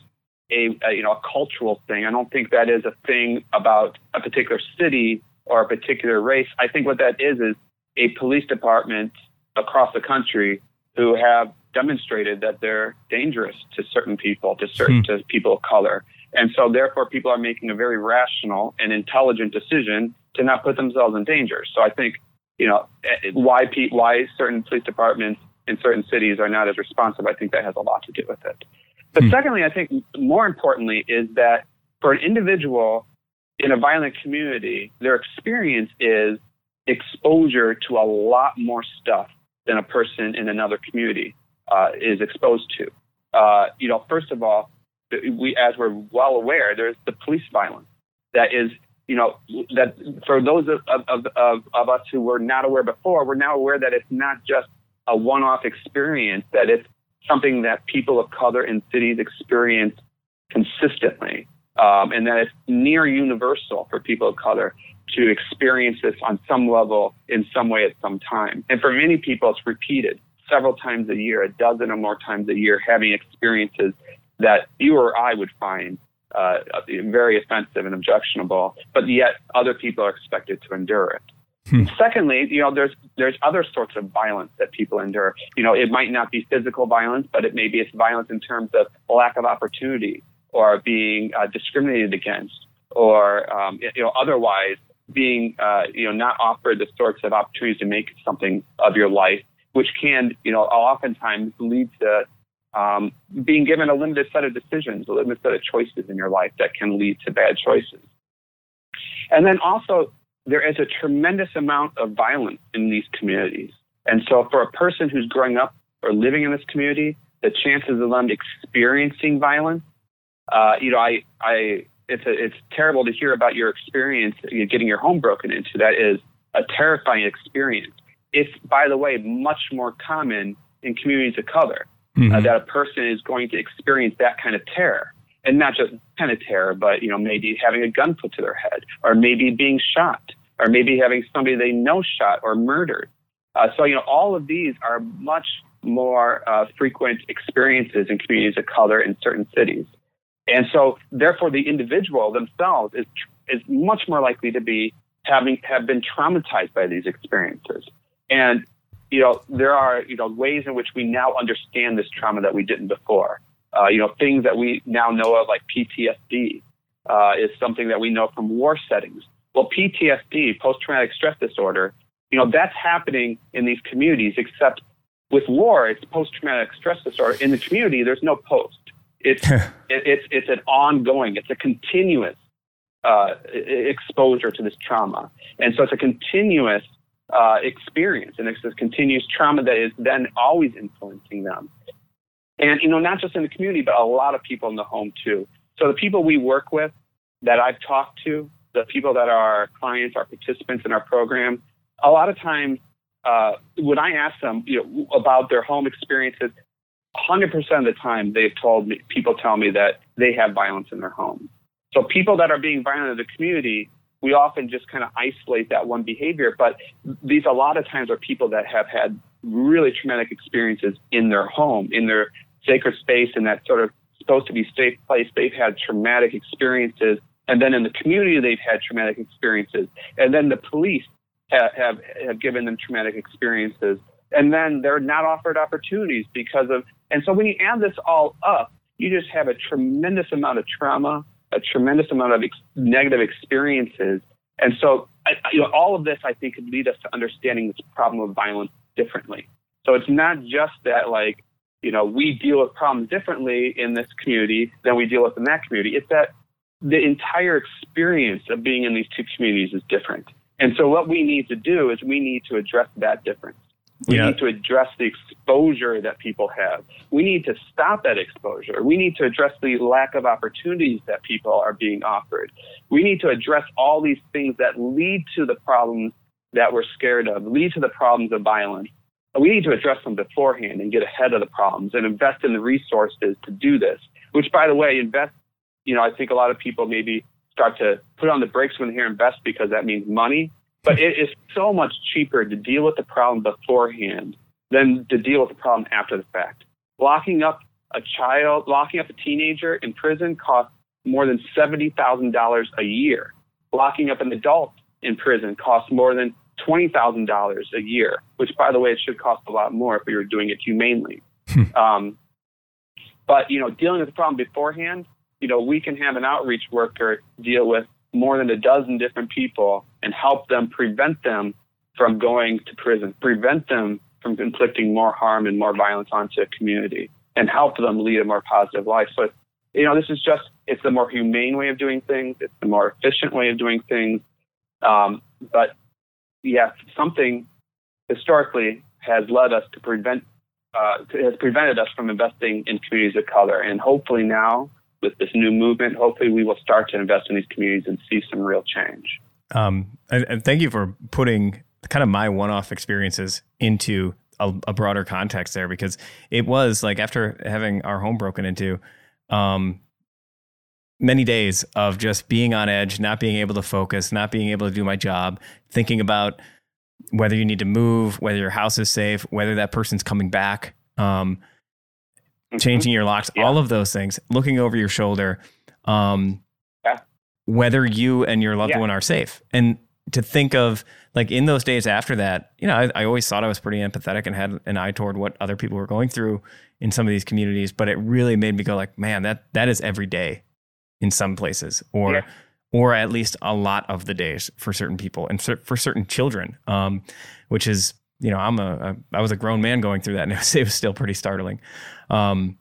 a, a, you know a cultural thing. I don't think that is a thing about a particular city or a particular race. I think what that is is a police department across the country who have demonstrated that they're dangerous to certain people, to certain hmm. to people of color. And so therefore people are making a very rational and intelligent decision to not put themselves in danger. So I think you know, why why certain police departments in certain cities are not as responsive. I think that has a lot to do with it. But hmm. secondly, I think more importantly is that for an individual in a violent community, their experience is exposure to a lot more stuff than a person in another community uh, is exposed to. Uh, you know, first of all, we, as we're well aware, there's the police violence that is you know, that for those of, of, of, of us who were not aware before, we're now aware that it's not just a one off experience, that it's something that people of color in cities experience consistently, um, and that it's near universal for people of color to experience this on some level in some way at some time. And for many people, it's repeated several times a year, a dozen or more times a year, having experiences that you or I would find uh, very offensive and objectionable, but yet other people are expected to endure it. Hmm. Secondly, you know, there's there's other sorts of violence that people endure. You know, it might not be physical violence, but it maybe it's violence in terms of lack of opportunity or being uh, discriminated against, or um, you know, otherwise being uh, you know not offered the sorts of opportunities to make something of your life, which can you know oftentimes lead to um, being given a limited set of decisions, a limited set of choices in your life that can lead to bad choices. And then also, there is a tremendous amount of violence in these communities. And so, for a person who's growing up or living in this community, the chances of them experiencing violence, uh, you know, I, I, it's a, it's terrible to hear about your experience getting your home broken into. That is a terrifying experience. It's, by the way, much more common in communities of color mm-hmm. uh, that a person is going to experience that kind of terror. And not just kind of terror, but you know maybe having a gun put to their head, or maybe being shot, or maybe having somebody they know shot or murdered. Uh, so you know all of these are much more uh, frequent experiences in communities of color in certain cities. And so, therefore, the individual themselves is is much more likely to be having have been traumatized by these experiences. And you know, there are, you know, ways in which we now understand this trauma that we didn't before. Uh, you know, things that we now know of, like PTSD, uh, is something that we know from war settings. Well, PTSD, post-traumatic stress disorder, you know, that's happening in these communities, except with war, it's post-traumatic stress disorder. In the community, there's no post. It's, it, it's, it's an ongoing, it's a continuous uh, exposure to this trauma. And so it's a continuous uh, experience, and it's this continuous trauma that is then always influencing them. And you know, not just in the community, but a lot of people in the home too. So the people we work with, that I've talked to, the people that are our clients, our participants in our program, a lot of times uh, when I ask them, you know, about their home experiences, 100% of the time they've told me, people tell me that they have violence in their home. So people that are being violent in the community, we often just kind of isolate that one behavior. But these a lot of times are people that have had really traumatic experiences in their home, in their sacred space, in that sort of supposed to be safe place. They've had traumatic experiences, and then in the community they've had traumatic experiences, and then the police have have, have given them traumatic experiences, and then they're not offered opportunities because of. And so when you add this all up, you just have a tremendous amount of trauma, a tremendous amount of ex- negative experiences. And so, I, you know, all of this, I think, could lead us to understanding this problem of violence differently. So it's not just that, like, you know, we deal with problems differently in this community than we deal with in that community. It's that the entire experience of being in these two communities is different. And so what we need to do is we need to address that difference. We yeah. need to address the exposure that people have. We need to stop that exposure. We need to address the lack of opportunities that people are being offered. We need to address all these things that lead to the problems that we're scared of, lead to the problems of violence. We need to address them beforehand and get ahead of the problems and invest in the resources to do this. Which, by the way, invest. You know, I think a lot of people maybe start to put on the brakes when they hear invest because that means money. But it is so much cheaper to deal with the problem beforehand than to deal with the problem after the fact. Locking up a child, locking up a teenager in prison costs more than $70,000 a year. Locking up an adult in prison costs more than $20,000 a year, which, by the way, it should cost a lot more if we were doing it humanely. Hmm. um, but, you know, dealing with the problem beforehand, you know, we can have an outreach worker deal with more than a dozen different people and help them prevent them from going to prison, prevent them from inflicting more harm and more violence onto a community, and help them lead a more positive life. So, you know, this is just, it's the more humane way of doing things, it's the more efficient way of doing things. Um, but yes, something historically has led us to prevent, uh, has prevented us from investing in communities of color. And hopefully now, with this new movement, hopefully we will start to invest in these communities and see some real change. Um, and, and thank you for putting kind of my one-off experiences into a, a, broader context there because it was like after having our home broken into, um, many days of just being on edge, not being able to focus, not being able to do my job, thinking about whether you need to move, whether your house is safe, whether that person's coming back. Um, mm-hmm. changing your locks, yeah. all of those things, looking over your shoulder, um, yeah. whether you and your loved yeah. one are safe. And to think of like in those days after that, you know, I, I, always thought I was pretty empathetic and had an eye toward what other people were going through in some of these communities, but it really made me go like, man, that that is every day in some places, or or at least a lot of the days for certain people and for certain children, um, which is you know, I'm a, a I was a grown man going through that, and [laughs] it was, it was still pretty startling. Um,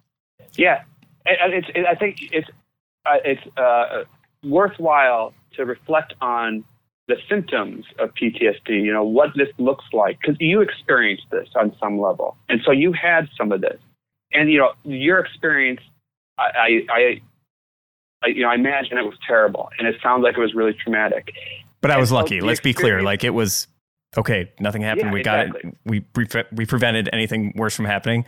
yeah, it's, it, I think it's uh, it's uh, worthwhile to reflect on the symptoms of PTSD. You know what this looks like because you experienced this on some level, and so you had some of this, and you know your experience. I, I, I you know, I imagine it was terrible, and it sounds like it was really traumatic. But I was lucky. Let's be clear. Like it was okay, nothing happened. Yeah, we exactly. got it. We we prevented anything worse from happening.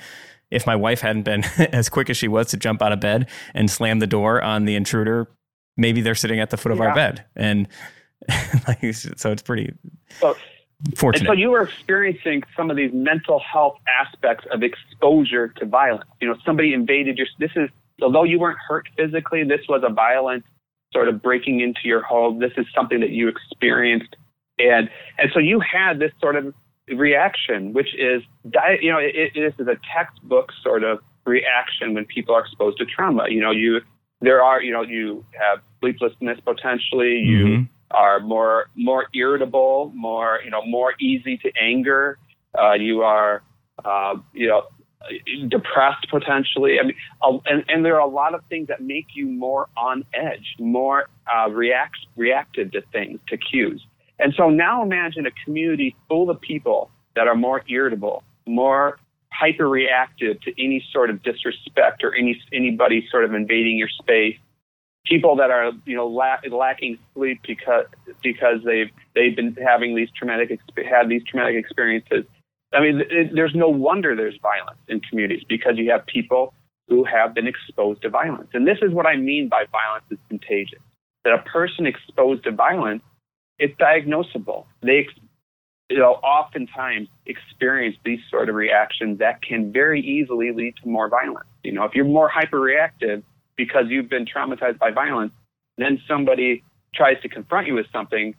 If my wife hadn't been [laughs] as quick as she was to jump out of bed and slam the door on the intruder, maybe they're sitting at the foot of yeah. our bed, and [laughs] like, so it's pretty so, fortunate. so you were experiencing some of these mental health aspects of exposure to violence. You know, somebody invaded your. This is although you weren't hurt physically, this was a violent sort of breaking into your home. This is something that you experienced and and so you had this sort of reaction, which is you know it, it is a textbook sort of reaction when people are exposed to trauma. You know, you there are you know you have sleeplessness potentially. You mm-hmm. are more more irritable, more you know more easy to anger. Uh, you are uh, you know depressed potentially. I mean, uh, and, and there are a lot of things that make you more on edge, more uh, react reactive to things, to cues. And so now imagine a community full of people that are more irritable, more hyper reactive to any sort of disrespect or any anybody sort of invading your space. People that are you know la- lacking sleep because because they've they've been having these traumatic had these traumatic experiences. I mean, it, there's no wonder there's violence in communities because you have people who have been exposed to violence. And this is what I mean by violence is contagious. that a person exposed to violence is diagnosable. They you know, oftentimes experience these sort of reactions that can very easily lead to more violence. You know, if you're more hyperreactive because you've been traumatized by violence, then somebody tries to confront you with something,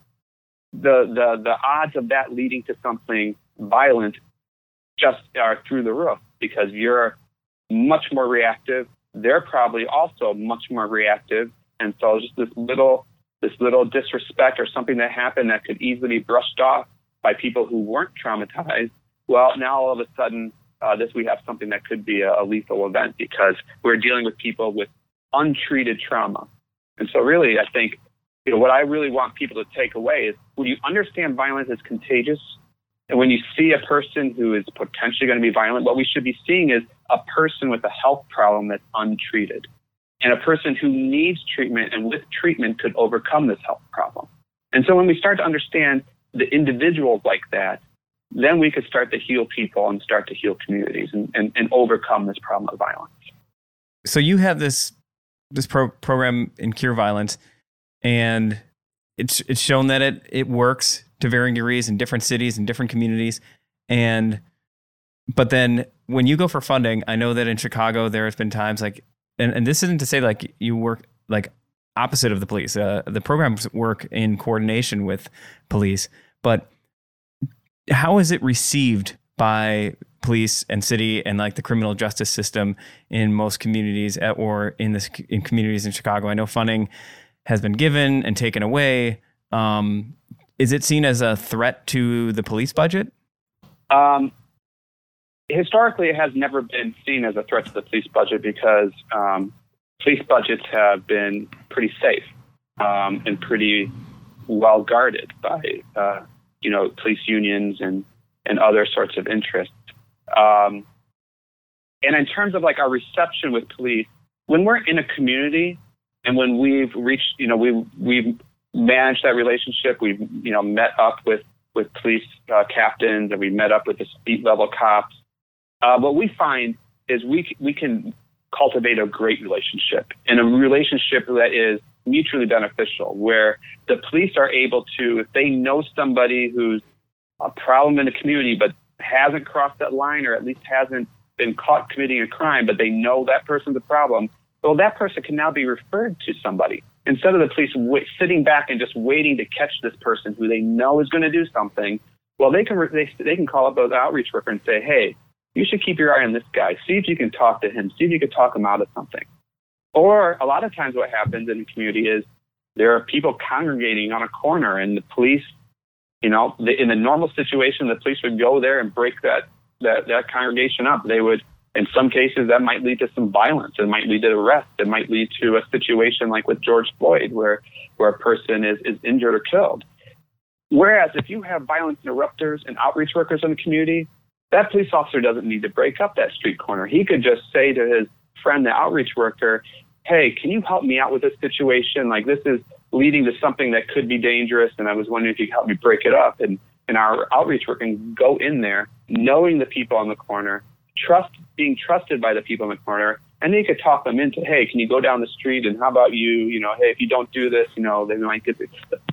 the the the odds of that leading to something violent just are through the roof because you're much more reactive. They're probably also much more reactive, and so just this little this little disrespect or something that happened that could easily be brushed off by people who weren't traumatized. Well, now all of a sudden, uh, this we have something that could be a, a lethal event because we're dealing with people with untreated trauma. And so, really, I think you know what I really want people to take away is when you understand violence is contagious, and when you see a person who is potentially going to be violent, what we should be seeing is a person with a health problem that's untreated, and a person who needs treatment and with treatment could overcome this health problem. And so, when we start to understand the individuals like that, then we could start to heal people and start to heal communities and, and, and overcome this problem of violence. So you have this this pro- program in cure violence, and it's it's shown that it it works to varying degrees in different cities and different communities, and but then when you go for funding, I know that in Chicago there has been times like, and, and this isn't to say like you work like opposite of the police. Uh, the programs work in coordination with police, but how is it received by police and city and like the criminal justice system in most communities at, or in this in communities in Chicago? I know funding has been given and taken away. Um, is it seen as a threat to the police budget? Um, historically, it has never been seen as a threat to the police budget because um, police budgets have been pretty safe um, and pretty well guarded by uh, you know police unions and and other sorts of interests. Um, and in terms of like our reception with police, when we're in a community and when we've reached, you know, we we've managed that relationship, we've you know met up with with police uh, captains and we met up with the beat level cops. Uh, what we find is we we can cultivate a great relationship and a relationship that is mutually beneficial, where the police are able to, if they know somebody who's a problem in the community but hasn't crossed that line or at least hasn't been caught committing a crime, but they know that person's a problem, well, that person can now be referred to somebody. Instead of the police w- sitting back and just waiting to catch this person who they know is going to do something, well, they can, re- they, they can call up those outreach worker and say, hey, you should keep your eye on this guy. See if you can talk to him. See if you can talk him out of something. Or a lot of times, what happens in the community is there are people congregating on a corner, and the police, you know, the, in a normal situation, the police would go there and break that that that congregation up. They would, in some cases, that might lead to some violence. It might lead to arrest. It might lead to a situation like with George Floyd, where where a person is is injured or killed. Whereas if you have violence interrupters and outreach workers in the community, that police officer doesn't need to break up that street corner. He could just say to his friend, the outreach worker, hey, can you help me out with this situation? Like this is leading to something that could be dangerous, and I was wondering if you could help me break it up. And and our outreach worker can go in there, knowing the people on the corner, trust being trusted by the people in the corner, and they could talk them into, hey, can you go down the street? And how about you? You know, hey, if you don't do this, you know, they might get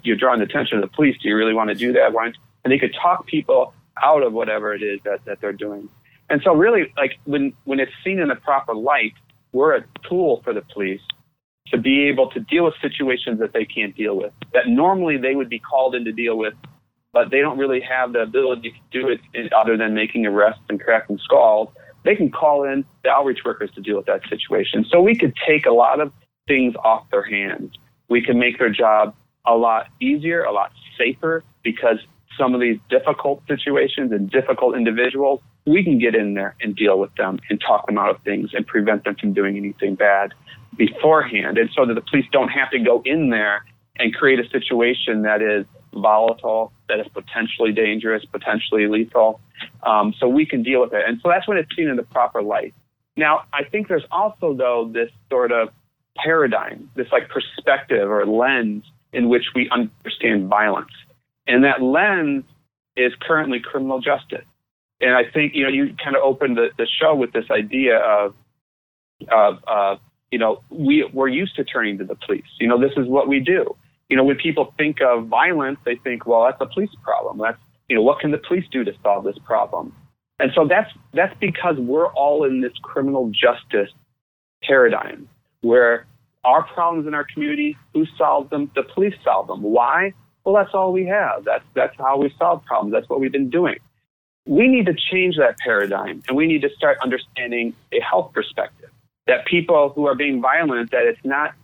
you're drawing the attention of the police. Do you really want to do that? Why? And they could talk people out of whatever it is that, that they're doing. And so really like when, when it's seen in the proper light, we're a tool for the police to be able to deal with situations that they can't deal with, that normally they would be called in to deal with, but they don't really have the ability to do it other than making arrests and cracking skulls. They can call in the outreach workers to deal with that situation. So we could take a lot of things off their hands. We can make their job a lot easier, a lot safer, because some of these difficult situations and difficult individuals, we can get in there and deal with them and talk them out of things and prevent them from doing anything bad beforehand. And so that the police don't have to go in there and create a situation that is volatile, that is potentially dangerous, potentially lethal. Um, so we can deal with it. And so that's when it's seen in the proper light. Now, I think there's also, though, this sort of paradigm, this like perspective or lens in which we understand violence. And that lens is currently criminal justice. And I think, you know, you kind of opened the, the show with this idea of, of, you know, we, we're used to turning to the police. You know, this is what we do. You know, when people think of violence, they think, well, that's a police problem. That's, you know, what can the police do to solve this problem? And so that's, that's because we're all in this criminal justice paradigm where our problems in our community, who solves them? The police solve them. Why? Well, that's all we have. That's, that's how we solve problems. That's what we've been doing. We need to change that paradigm and we need to start understanding a health perspective that people who are being violent, that it's not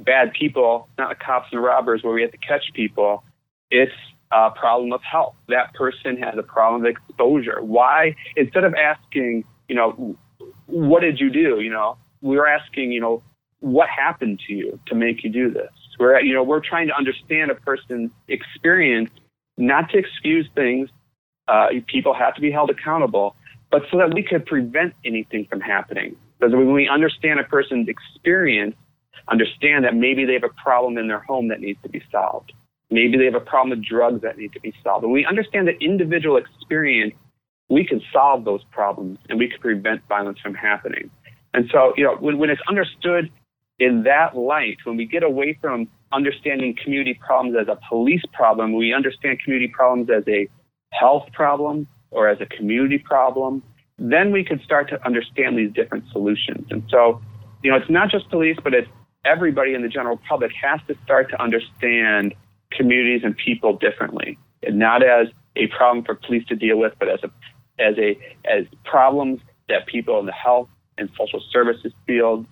bad people, not the cops and robbers where we have to catch people. It's a problem of health. That person has a problem of exposure. Why? Instead of asking, you know, what did you do? You know, we're asking, you know, what happened to you to make you do this? We're, you know, we're trying to understand a person's experience, not to excuse things. Uh, people have to be held accountable, but so that we could prevent anything from happening. Because when we understand a person's experience, understand that maybe they have a problem in their home that needs to be solved. Maybe they have a problem with drugs that need to be solved. When we understand the individual experience, we can solve those problems and we can prevent violence from happening. And so, you know, when, when it's understood in that light, when we get away from understanding community problems as a police problem, we understand community problems as a health problem or as a community problem, then we can start to understand these different solutions. And so, you know, it's not just police, but it's everybody in the general public has to start to understand communities and people differently, and not as a problem for police to deal with, but as a as a as problems that people in the health and social services field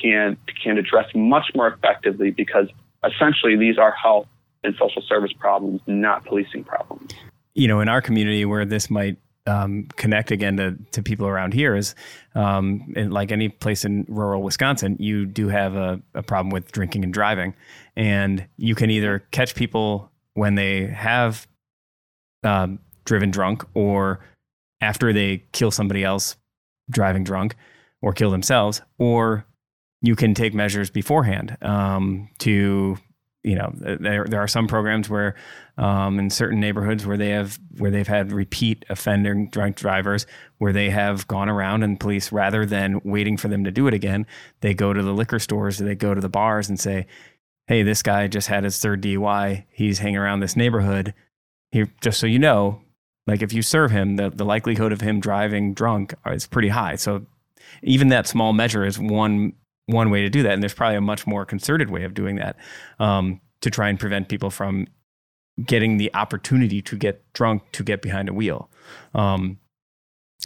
can can address much more effectively because essentially these are health and social service problems, not policing problems. You know, in our community where this might um, connect again to, to people around here is um, like any place in rural Wisconsin, you do have a, a, problem with drinking and driving. And you can either catch people when they have um, driven drunk or after they kill somebody else driving drunk or kill themselves, or you can take measures beforehand um, to you know there there are some programs where um, in certain neighborhoods where they have where they've had repeat offending drunk drivers where they have gone around and police rather than waiting for them to do it again they go to the liquor stores they go to the bars and say hey this guy just had his third DUI he's hanging around this neighborhood. Here just so you know like if you serve him the, the likelihood of him driving drunk is pretty high. So even that small measure is one one way to do that, and there's probably a much more concerted way of doing that um, to try and prevent people from getting the opportunity to get drunk to get behind a wheel. Um,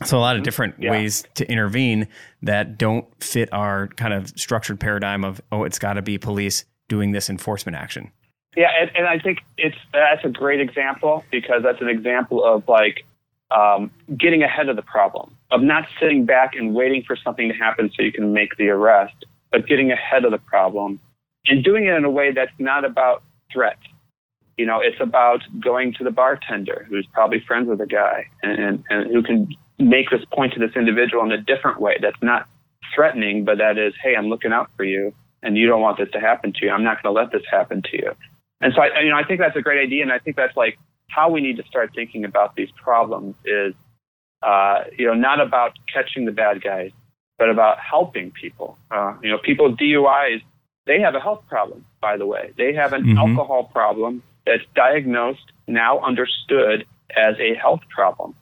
so a lot of mm-hmm. different yeah. ways to intervene that don't fit our kind of structured paradigm of oh, it's got to be police doing this enforcement action. Yeah, and, and I think it's that's a great example because that's an example of like um, getting ahead of the problem, of not sitting back and waiting for something to happen so you can make the arrest, but getting ahead of the problem and doing it in a way that's not about threat. You know, it's about going to the bartender who's probably friends with the guy and, and who can make this point to this individual in a different way that's not threatening, but that is, hey, I'm looking out for you and you don't want this to happen to you. I'm not going to let this happen to you. And so, I, you know, I think that's a great idea. And I think that's like how we need to start thinking about these problems is, uh, you know, not about catching the bad guys, but about helping people. Uh, you know, people with DUIs, they have a health problem, by the way. They have an mm-hmm. alcohol problem that's diagnosed, now understood as a health problem.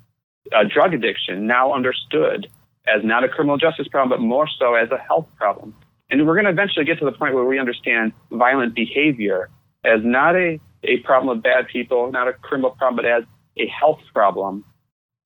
Drug addiction, now understood as not a criminal justice problem, but more so as a health problem. And we're going to eventually get to the point where we understand violent behavior as not a, a problem of bad people, not a criminal problem, but as a health problem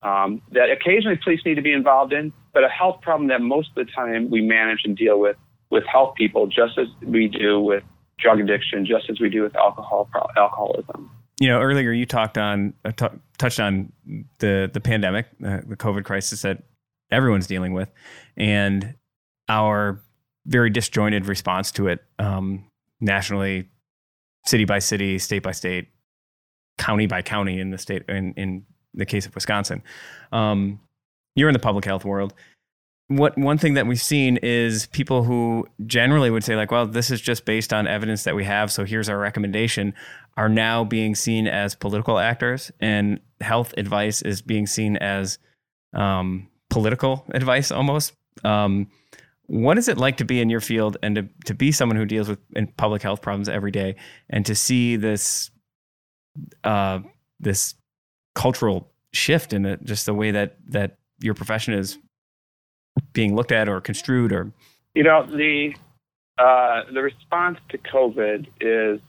um, that occasionally police need to be involved in, but a health problem that most of the time we manage and deal with with health people, just as we do with drug addiction, just as we do with alcohol alcoholism. You know, earlier you talked on uh, t- touched on the the pandemic, uh, the COVID crisis that everyone's dealing with, and our very disjointed response to it um, nationally, city by city, state by state, county by county in the state in in the case of Wisconsin. Um, you're in the public health world. What one thing that we've seen is people who generally would say like, well, this is just based on evidence that we have, so here's our recommendation, are now being seen as political actors, and health advice is being seen as um, political advice almost. Um, What is it like to be in your field and to, to be someone who deals with public health problems every day and to see this uh, this cultural shift in it, just the way that that your profession is being looked at or construed or? You know the uh, the response to COVID is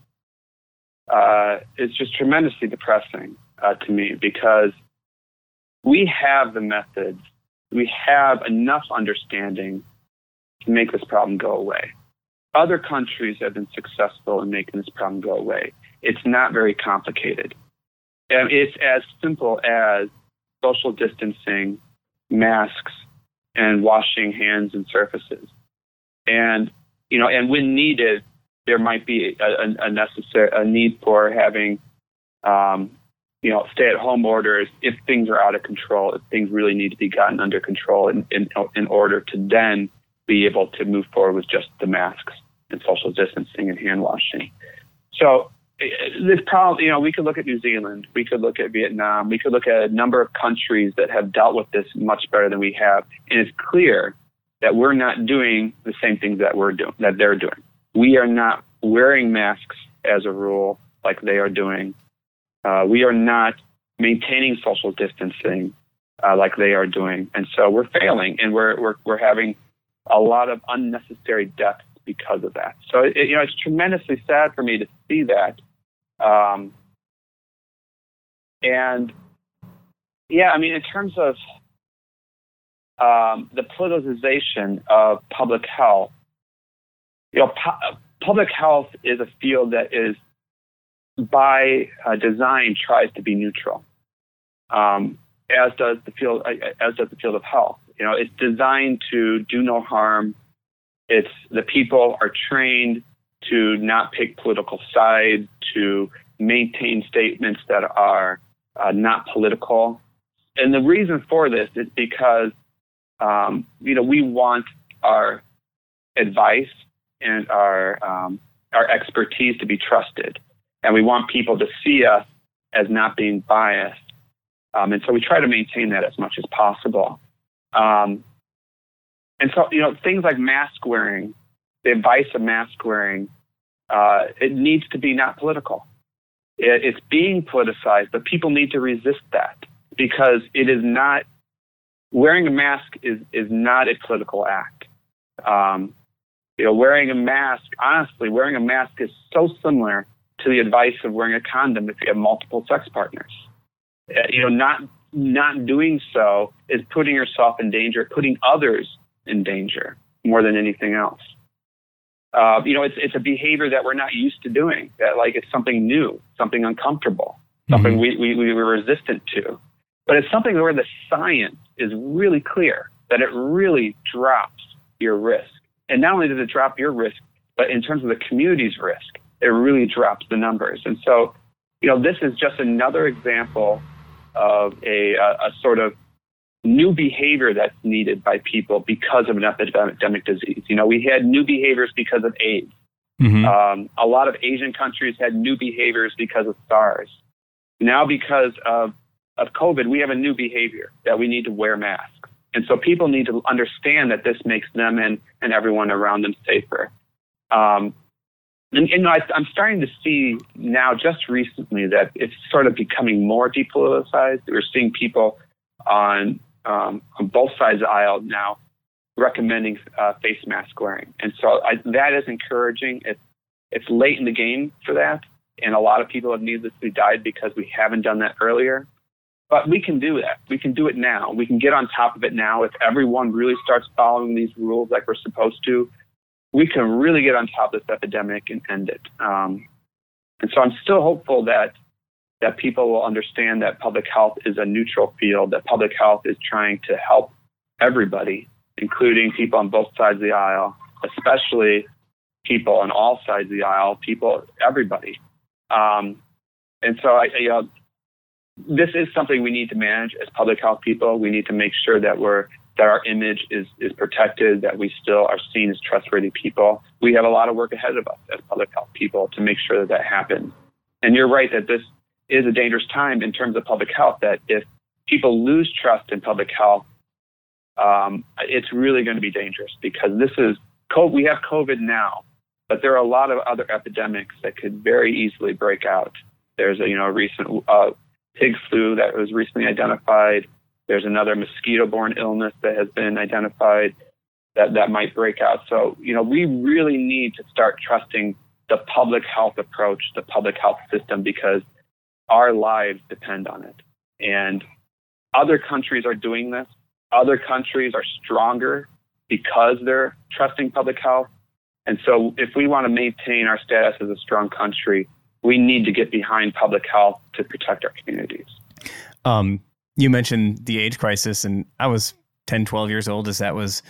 uh, is just tremendously depressing uh, to me because we have the methods, we have enough understanding to make this problem go away. Other countries have been successful in making this problem go away. It's not very complicated. And it's as simple as social distancing, masks, and washing hands and surfaces. And you know, and when needed, there might be a, a necessary a need for having, um, you know, stay-at-home orders if things are out of control, if things really need to be gotten under control, in, in, in order to then be able to move forward with just the masks and social distancing and hand washing. So eh, this problem, you know, we could look at New Zealand, we could look at Vietnam, we could look at a number of countries that have dealt with this much better than we have, and it's clear that we're not doing the same things that we're doing that they're doing. We are not wearing masks as a rule like they are doing. Uh, we are not maintaining social distancing uh, like they are doing, and so we're failing, and we're we're we're having a lot of unnecessary deaths because of that. So it, you know, it's tremendously sad for me to see that. Um, and yeah, I mean, in terms of um, the politicization of public health. You know, pu- public health is a field that is, by uh, design, tries to be neutral, um, as does the field as does the field of health. You know, it's designed to do no harm. It's the people are trained to not pick political sides, to maintain statements that are uh, not political. And the reason for this is because um, you know, we want our advice and our um, our expertise to be trusted, and we want people to see us as not being biased. Um, and so we try to maintain that as much as possible. Um, and so, you know, things like mask wearing, the advice of mask wearing, uh, it needs to be not political. It, it's being politicized, but people need to resist that because it is not wearing a mask is is not a political act. Um, you know, wearing a mask, honestly, wearing a mask is so similar to the advice of wearing a condom if you have multiple sex partners. Uh, you know, not not doing so is putting yourself in danger, putting others in danger more than anything else. Uh, you know, it's it's a behavior that we're not used to doing. That like it's something new, something uncomfortable, something mm-hmm. we, we we were resistant to. But it's something where the science is really clear that it really drops your risk. And not only does it drop your risk, but in terms of the community's risk, it really drops the numbers. And so, you know, this is just another example of a, a, a sort of new behavior that's needed by people because of an epidemic disease. You know, we had new behaviors because of AIDS. Mm-hmm. Um, a lot of Asian countries had new behaviors because of SARS. Now, because of of COVID, we have a new behavior that we need to wear masks. And so people need to understand that this makes them and, and everyone around them safer. Um, and, and I, am starting to see now, just recently, that it's sort of becoming more depoliticized. We're seeing people on, um, on both sides of the aisle now recommending uh, face mask wearing. And so I, that is encouraging. It's, it's late in the game for that. And a lot of people have needlessly died because we haven't done that earlier. But we can do that. We can do it now. We can get on top of it now. If everyone really starts following these rules like we're supposed to, we can really get on top of this epidemic and end it. Um, and so I'm still hopeful that that people will understand that public health is a neutral field, that public health is trying to help everybody, including people on both sides of the aisle, especially people on all sides of the aisle, people, everybody. Um, and so I, you know, this is something we need to manage as public health people. We need to make sure that we're that our image is is protected, that we still are seen as trustworthy people. We have a lot of work ahead of us as public health people to make sure that that happens. And you're right that this is a dangerous time in terms of public health. That if people lose trust in public health, um, it's really going to be dangerous because this is we have COVID now, but there are a lot of other epidemics that could very easily break out. There's a you know a recent uh, pig flu that was recently identified. There's another mosquito-borne illness that has been identified that that might break out. So you know we really need to start trusting the public health approach, the public health system, because our lives depend on it. And other countries are doing this. Other countries are stronger because they're trusting public health. And so, if we want to maintain our status as a strong country, we need to get behind public health to protect our communities. Um, you mentioned the AIDS crisis, and I was 10, 12 years old as that was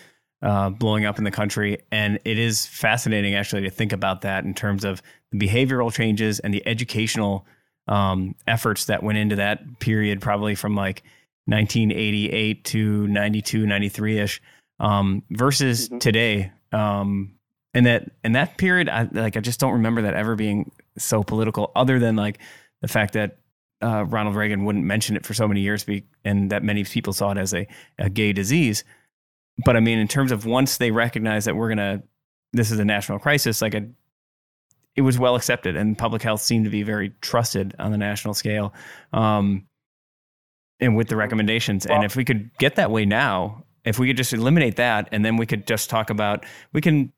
uh, blowing up in the country. And it is fascinating, actually, to think about that in terms of the behavioral changes and the educational um, efforts that went into that period, probably from like 1988 to 92, 93 ish, um, versus mm-hmm. today. Um, and that in that period, I like I just don't remember that ever being so political, other than like the fact that uh, Ronald Reagan wouldn't mention it for so many years, be, and that many people saw it as a, a gay disease. But I mean, in terms of once they recognize that we're gonna, this is a national crisis, like a, it was well accepted, and public health seemed to be very trusted on the national scale. Um, and with the recommendations. Well, and if we could get that way now, if we could just eliminate that, and then we could just talk about, we can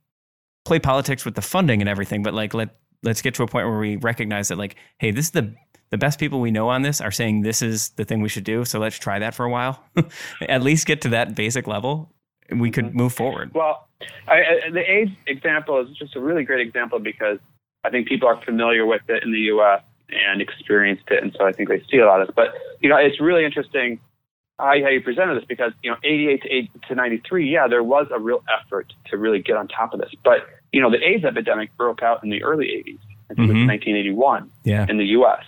play politics with the funding and everything, but like let let's get to a point where we recognize that like, hey, this is the the best people we know on this are saying this is the thing we should do. So let's try that for a while. [laughs] At least get to that basic level. We could move forward. Well, I, I, the AIDS example is just a really great example because I think people are familiar with it in the U.S and experienced it, and so I think they see a lot of this. But you know, it's really interesting how, how you presented this because you know, 88 to 8 to 93, yeah, there was a real effort to really get on top of this. But you know, the AIDS epidemic broke out in the early 80s. I think mm-hmm. it was 1981 mm-hmm. yeah. in the U.S.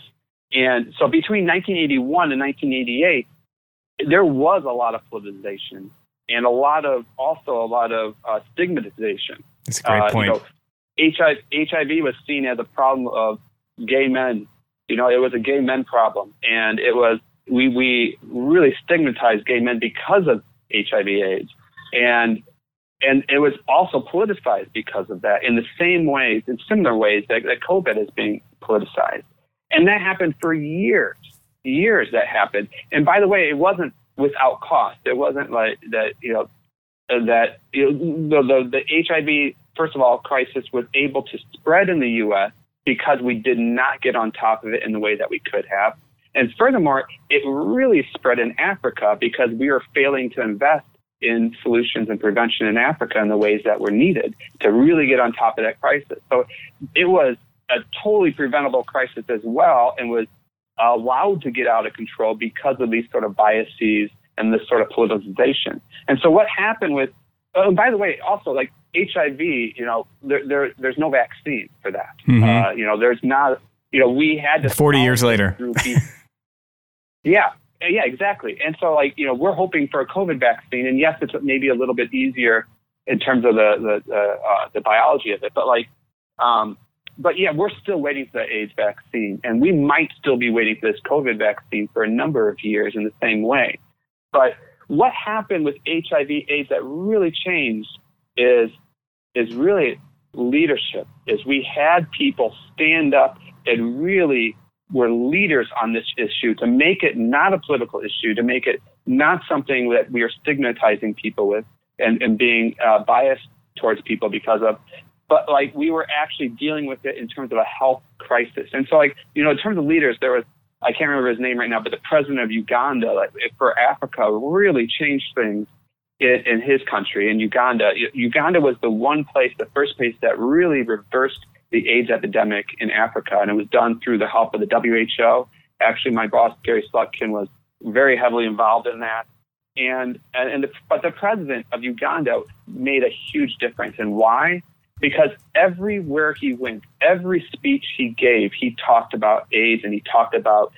And so between 1981 and 1988, there was a lot of politicization and a lot of also a lot of uh, stigmatization. That's a great uh, point. You know, HIV, was seen as a problem of gay men. You know, it was a gay men problem, and it was we we really stigmatized gay men because of HIV/AIDS, and and it was also politicized because of that. In the same ways, in similar ways that, that COVID is being politicized, and that happened for years, years that happened. And by the way, it wasn't without cost. It wasn't like that. You know, that you know, the, the the HIV first of all crisis was able to spread in the U.S because we did not get on top of it in the way that we could have. And furthermore, it really spread in Africa because we were failing to invest in solutions and prevention in Africa in the ways that were needed to really get on top of that crisis. So it was a totally preventable crisis as well and was allowed to get out of control because of these sort of biases and this sort of politicization. And so what happened with, oh, and by the way, also like HIV, you know, there, there there's no vaccine for that. Mm-hmm. Uh, you know, there's not. You know, we had to. Forty years later. [laughs] yeah, yeah, exactly. And so, like, you know, we're hoping for a COVID vaccine, and yes, it's maybe a little bit easier in terms of the the uh, the biology of it, but like, um, but yeah, we're still waiting for the AIDS vaccine, and we might still be waiting for this COVID vaccine for a number of years in the same way. But what happened with HIV/AIDS that really changed is is really leadership. Is we had people stand up and really were leaders on this issue to make it not a political issue, to make it not something that we are stigmatizing people with and, and being uh, biased towards people because of, but like we were actually dealing with it in terms of a health crisis. And so, like, you know, in terms of leaders, there was, I can't remember his name right now, but the president of Uganda, like for Africa, really changed things in, in his country, in Uganda. Uganda was the one place, the first place that really reversed the AIDS epidemic in Africa, and it was done through the help of the WHO. Actually, my boss Gary Slutkin was very heavily involved in that, and and, the, but the president of Uganda made a huge difference. And why? Because everywhere he went, every speech he gave, he talked about AIDS and he talked about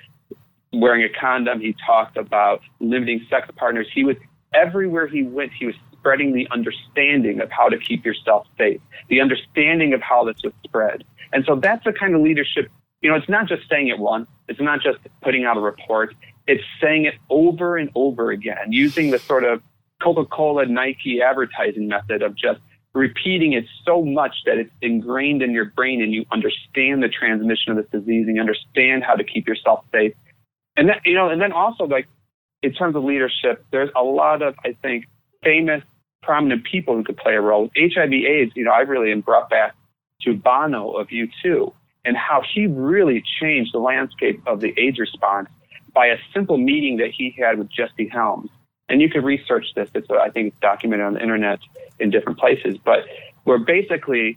wearing a condom. He talked about limiting sex partners. He was everywhere he went, he was spreading the understanding of how to keep yourself safe, the understanding of how this would spread. And so that's the kind of leadership, you know, it's not just saying it once, it's not just putting out a report, it's saying it over and over again, using the sort of Coca Cola, Nike advertising method of just repeating it so much that it's ingrained in your brain and you understand the transmission of this disease and you understand how to keep yourself safe. And then, you know, and then also like in terms of leadership, there's a lot of, I think, famous, prominent people who could play a role. HIV AIDS, you know, I really am brought back to Bono of U2 and how he really changed the landscape of the AIDS response by a simple meeting that he had with Jesse Helms. And you could research this. It's, I think it's documented on the internet in different places. But where basically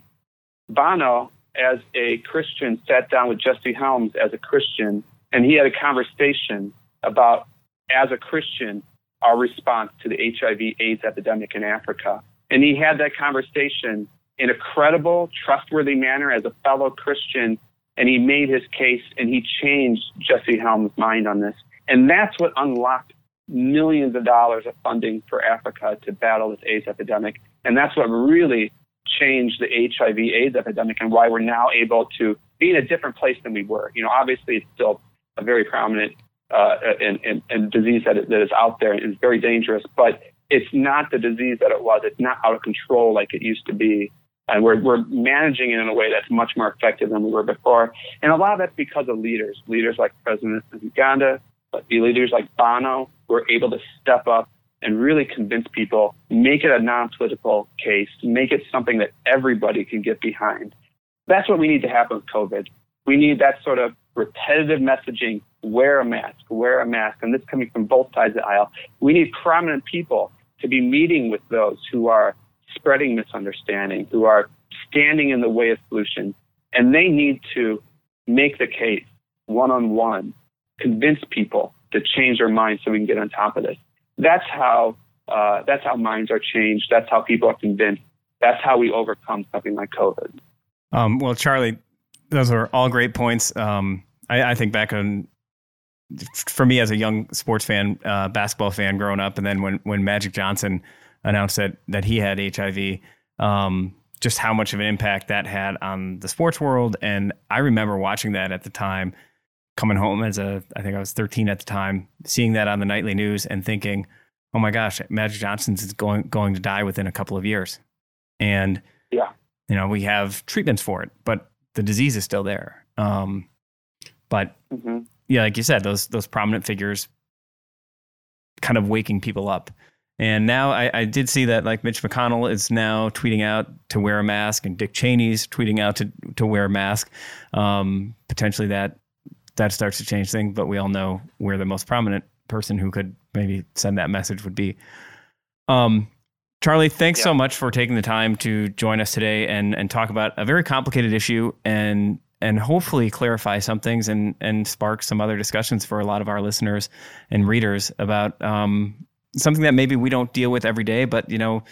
Bono, as a Christian, sat down with Jesse Helms as a Christian, and he had a conversation about, as a Christian, our response to the HIV/AIDS epidemic in Africa. And he had that conversation in a credible, trustworthy manner as a fellow Christian, and he made his case and he changed Jesse Helms' mind on this. And that's what unlocked millions of dollars of funding for Africa to battle this AIDS epidemic. And that's what really changed the HIV AIDS epidemic and why we're now able to be in a different place than we were. You know, obviously it's still a very prominent uh, and, and, and disease that, that is out there and is very dangerous, but it's not the disease that it was. It's not out of control like it used to be. And we're, we're managing it in a way that's much more effective than we were before. And a lot of that's because of leaders, leaders like President of Uganda, but the leaders like Bono, were able to step up and really convince people, make it a non-political case, make it something that everybody can get behind. That's what we need to happen with COVID. We need that sort of repetitive messaging, wear a mask, wear a mask, and this coming from both sides of the aisle. We need prominent people to be meeting with those who are spreading misunderstanding, who are standing in the way of solutions, and they need to make the case one on one, convince people to change their minds so we can get on top of this. That's how uh, that's how minds are changed. That's how people are convinced. That's how we overcome something like COVID. Um, well, Charlie, those are all great points. Um, I, I, think back on for me as a young sports fan, uh, basketball fan growing up, and then when when Magic Johnson announced that that he had HIV, um, just how much of an impact that had on the sports world. And I remember watching that at the time, coming home as a I think I was 13 at the time, seeing that on the nightly news and thinking, oh my gosh, Magic Johnson's is going going to die within a couple of years, and yeah, you know we have treatments for it, but the disease is still there. Um, but mm-hmm. yeah, like you said, those those prominent figures kind of waking people up. And now I, I, did see that like Mitch McConnell is now tweeting out to wear a mask, and Dick Cheney's tweeting out to to wear a mask. Um, potentially that that starts to change things, but we all know where the most prominent person who could maybe send that message would be. Um, Charlie, thanks yeah. so much for taking the time to join us today and and talk about a very complicated issue and and hopefully clarify some things and and spark some other discussions for a lot of our listeners and readers about um, something that maybe we don't deal with every day, but you know,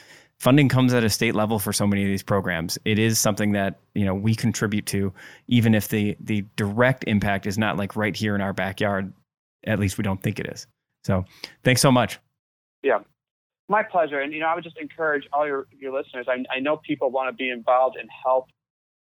funding comes at a state level for so many of these programs. It is something that you know we contribute to, even if the the direct impact is not like right here in our backyard. At least we don't think it is. So, thanks so much. Yeah, my pleasure. And, you know, I would just encourage all your, your listeners. I, I know people want to be involved and help.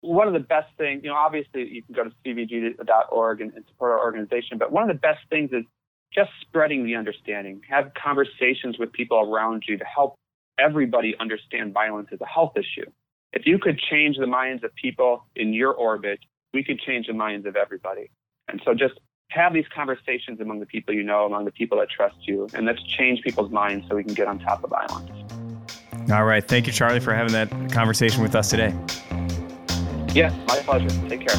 One of the best things, you know, obviously you can go to cvg.org and, and support our organization, but one of the best things is just spreading the understanding. Have conversations with people around you to help everybody understand violence as a health issue. If you could change the minds of people in your orbit, we could change the minds of everybody. And so just have these conversations among the people you know, among the people that trust you, and let's change people's minds so we can get on top of violence. All right. Thank you, Charlie, for having that conversation with us today. Yeah, my pleasure. Take care.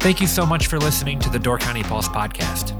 Thank you so much for listening to the Door County Pulse podcast.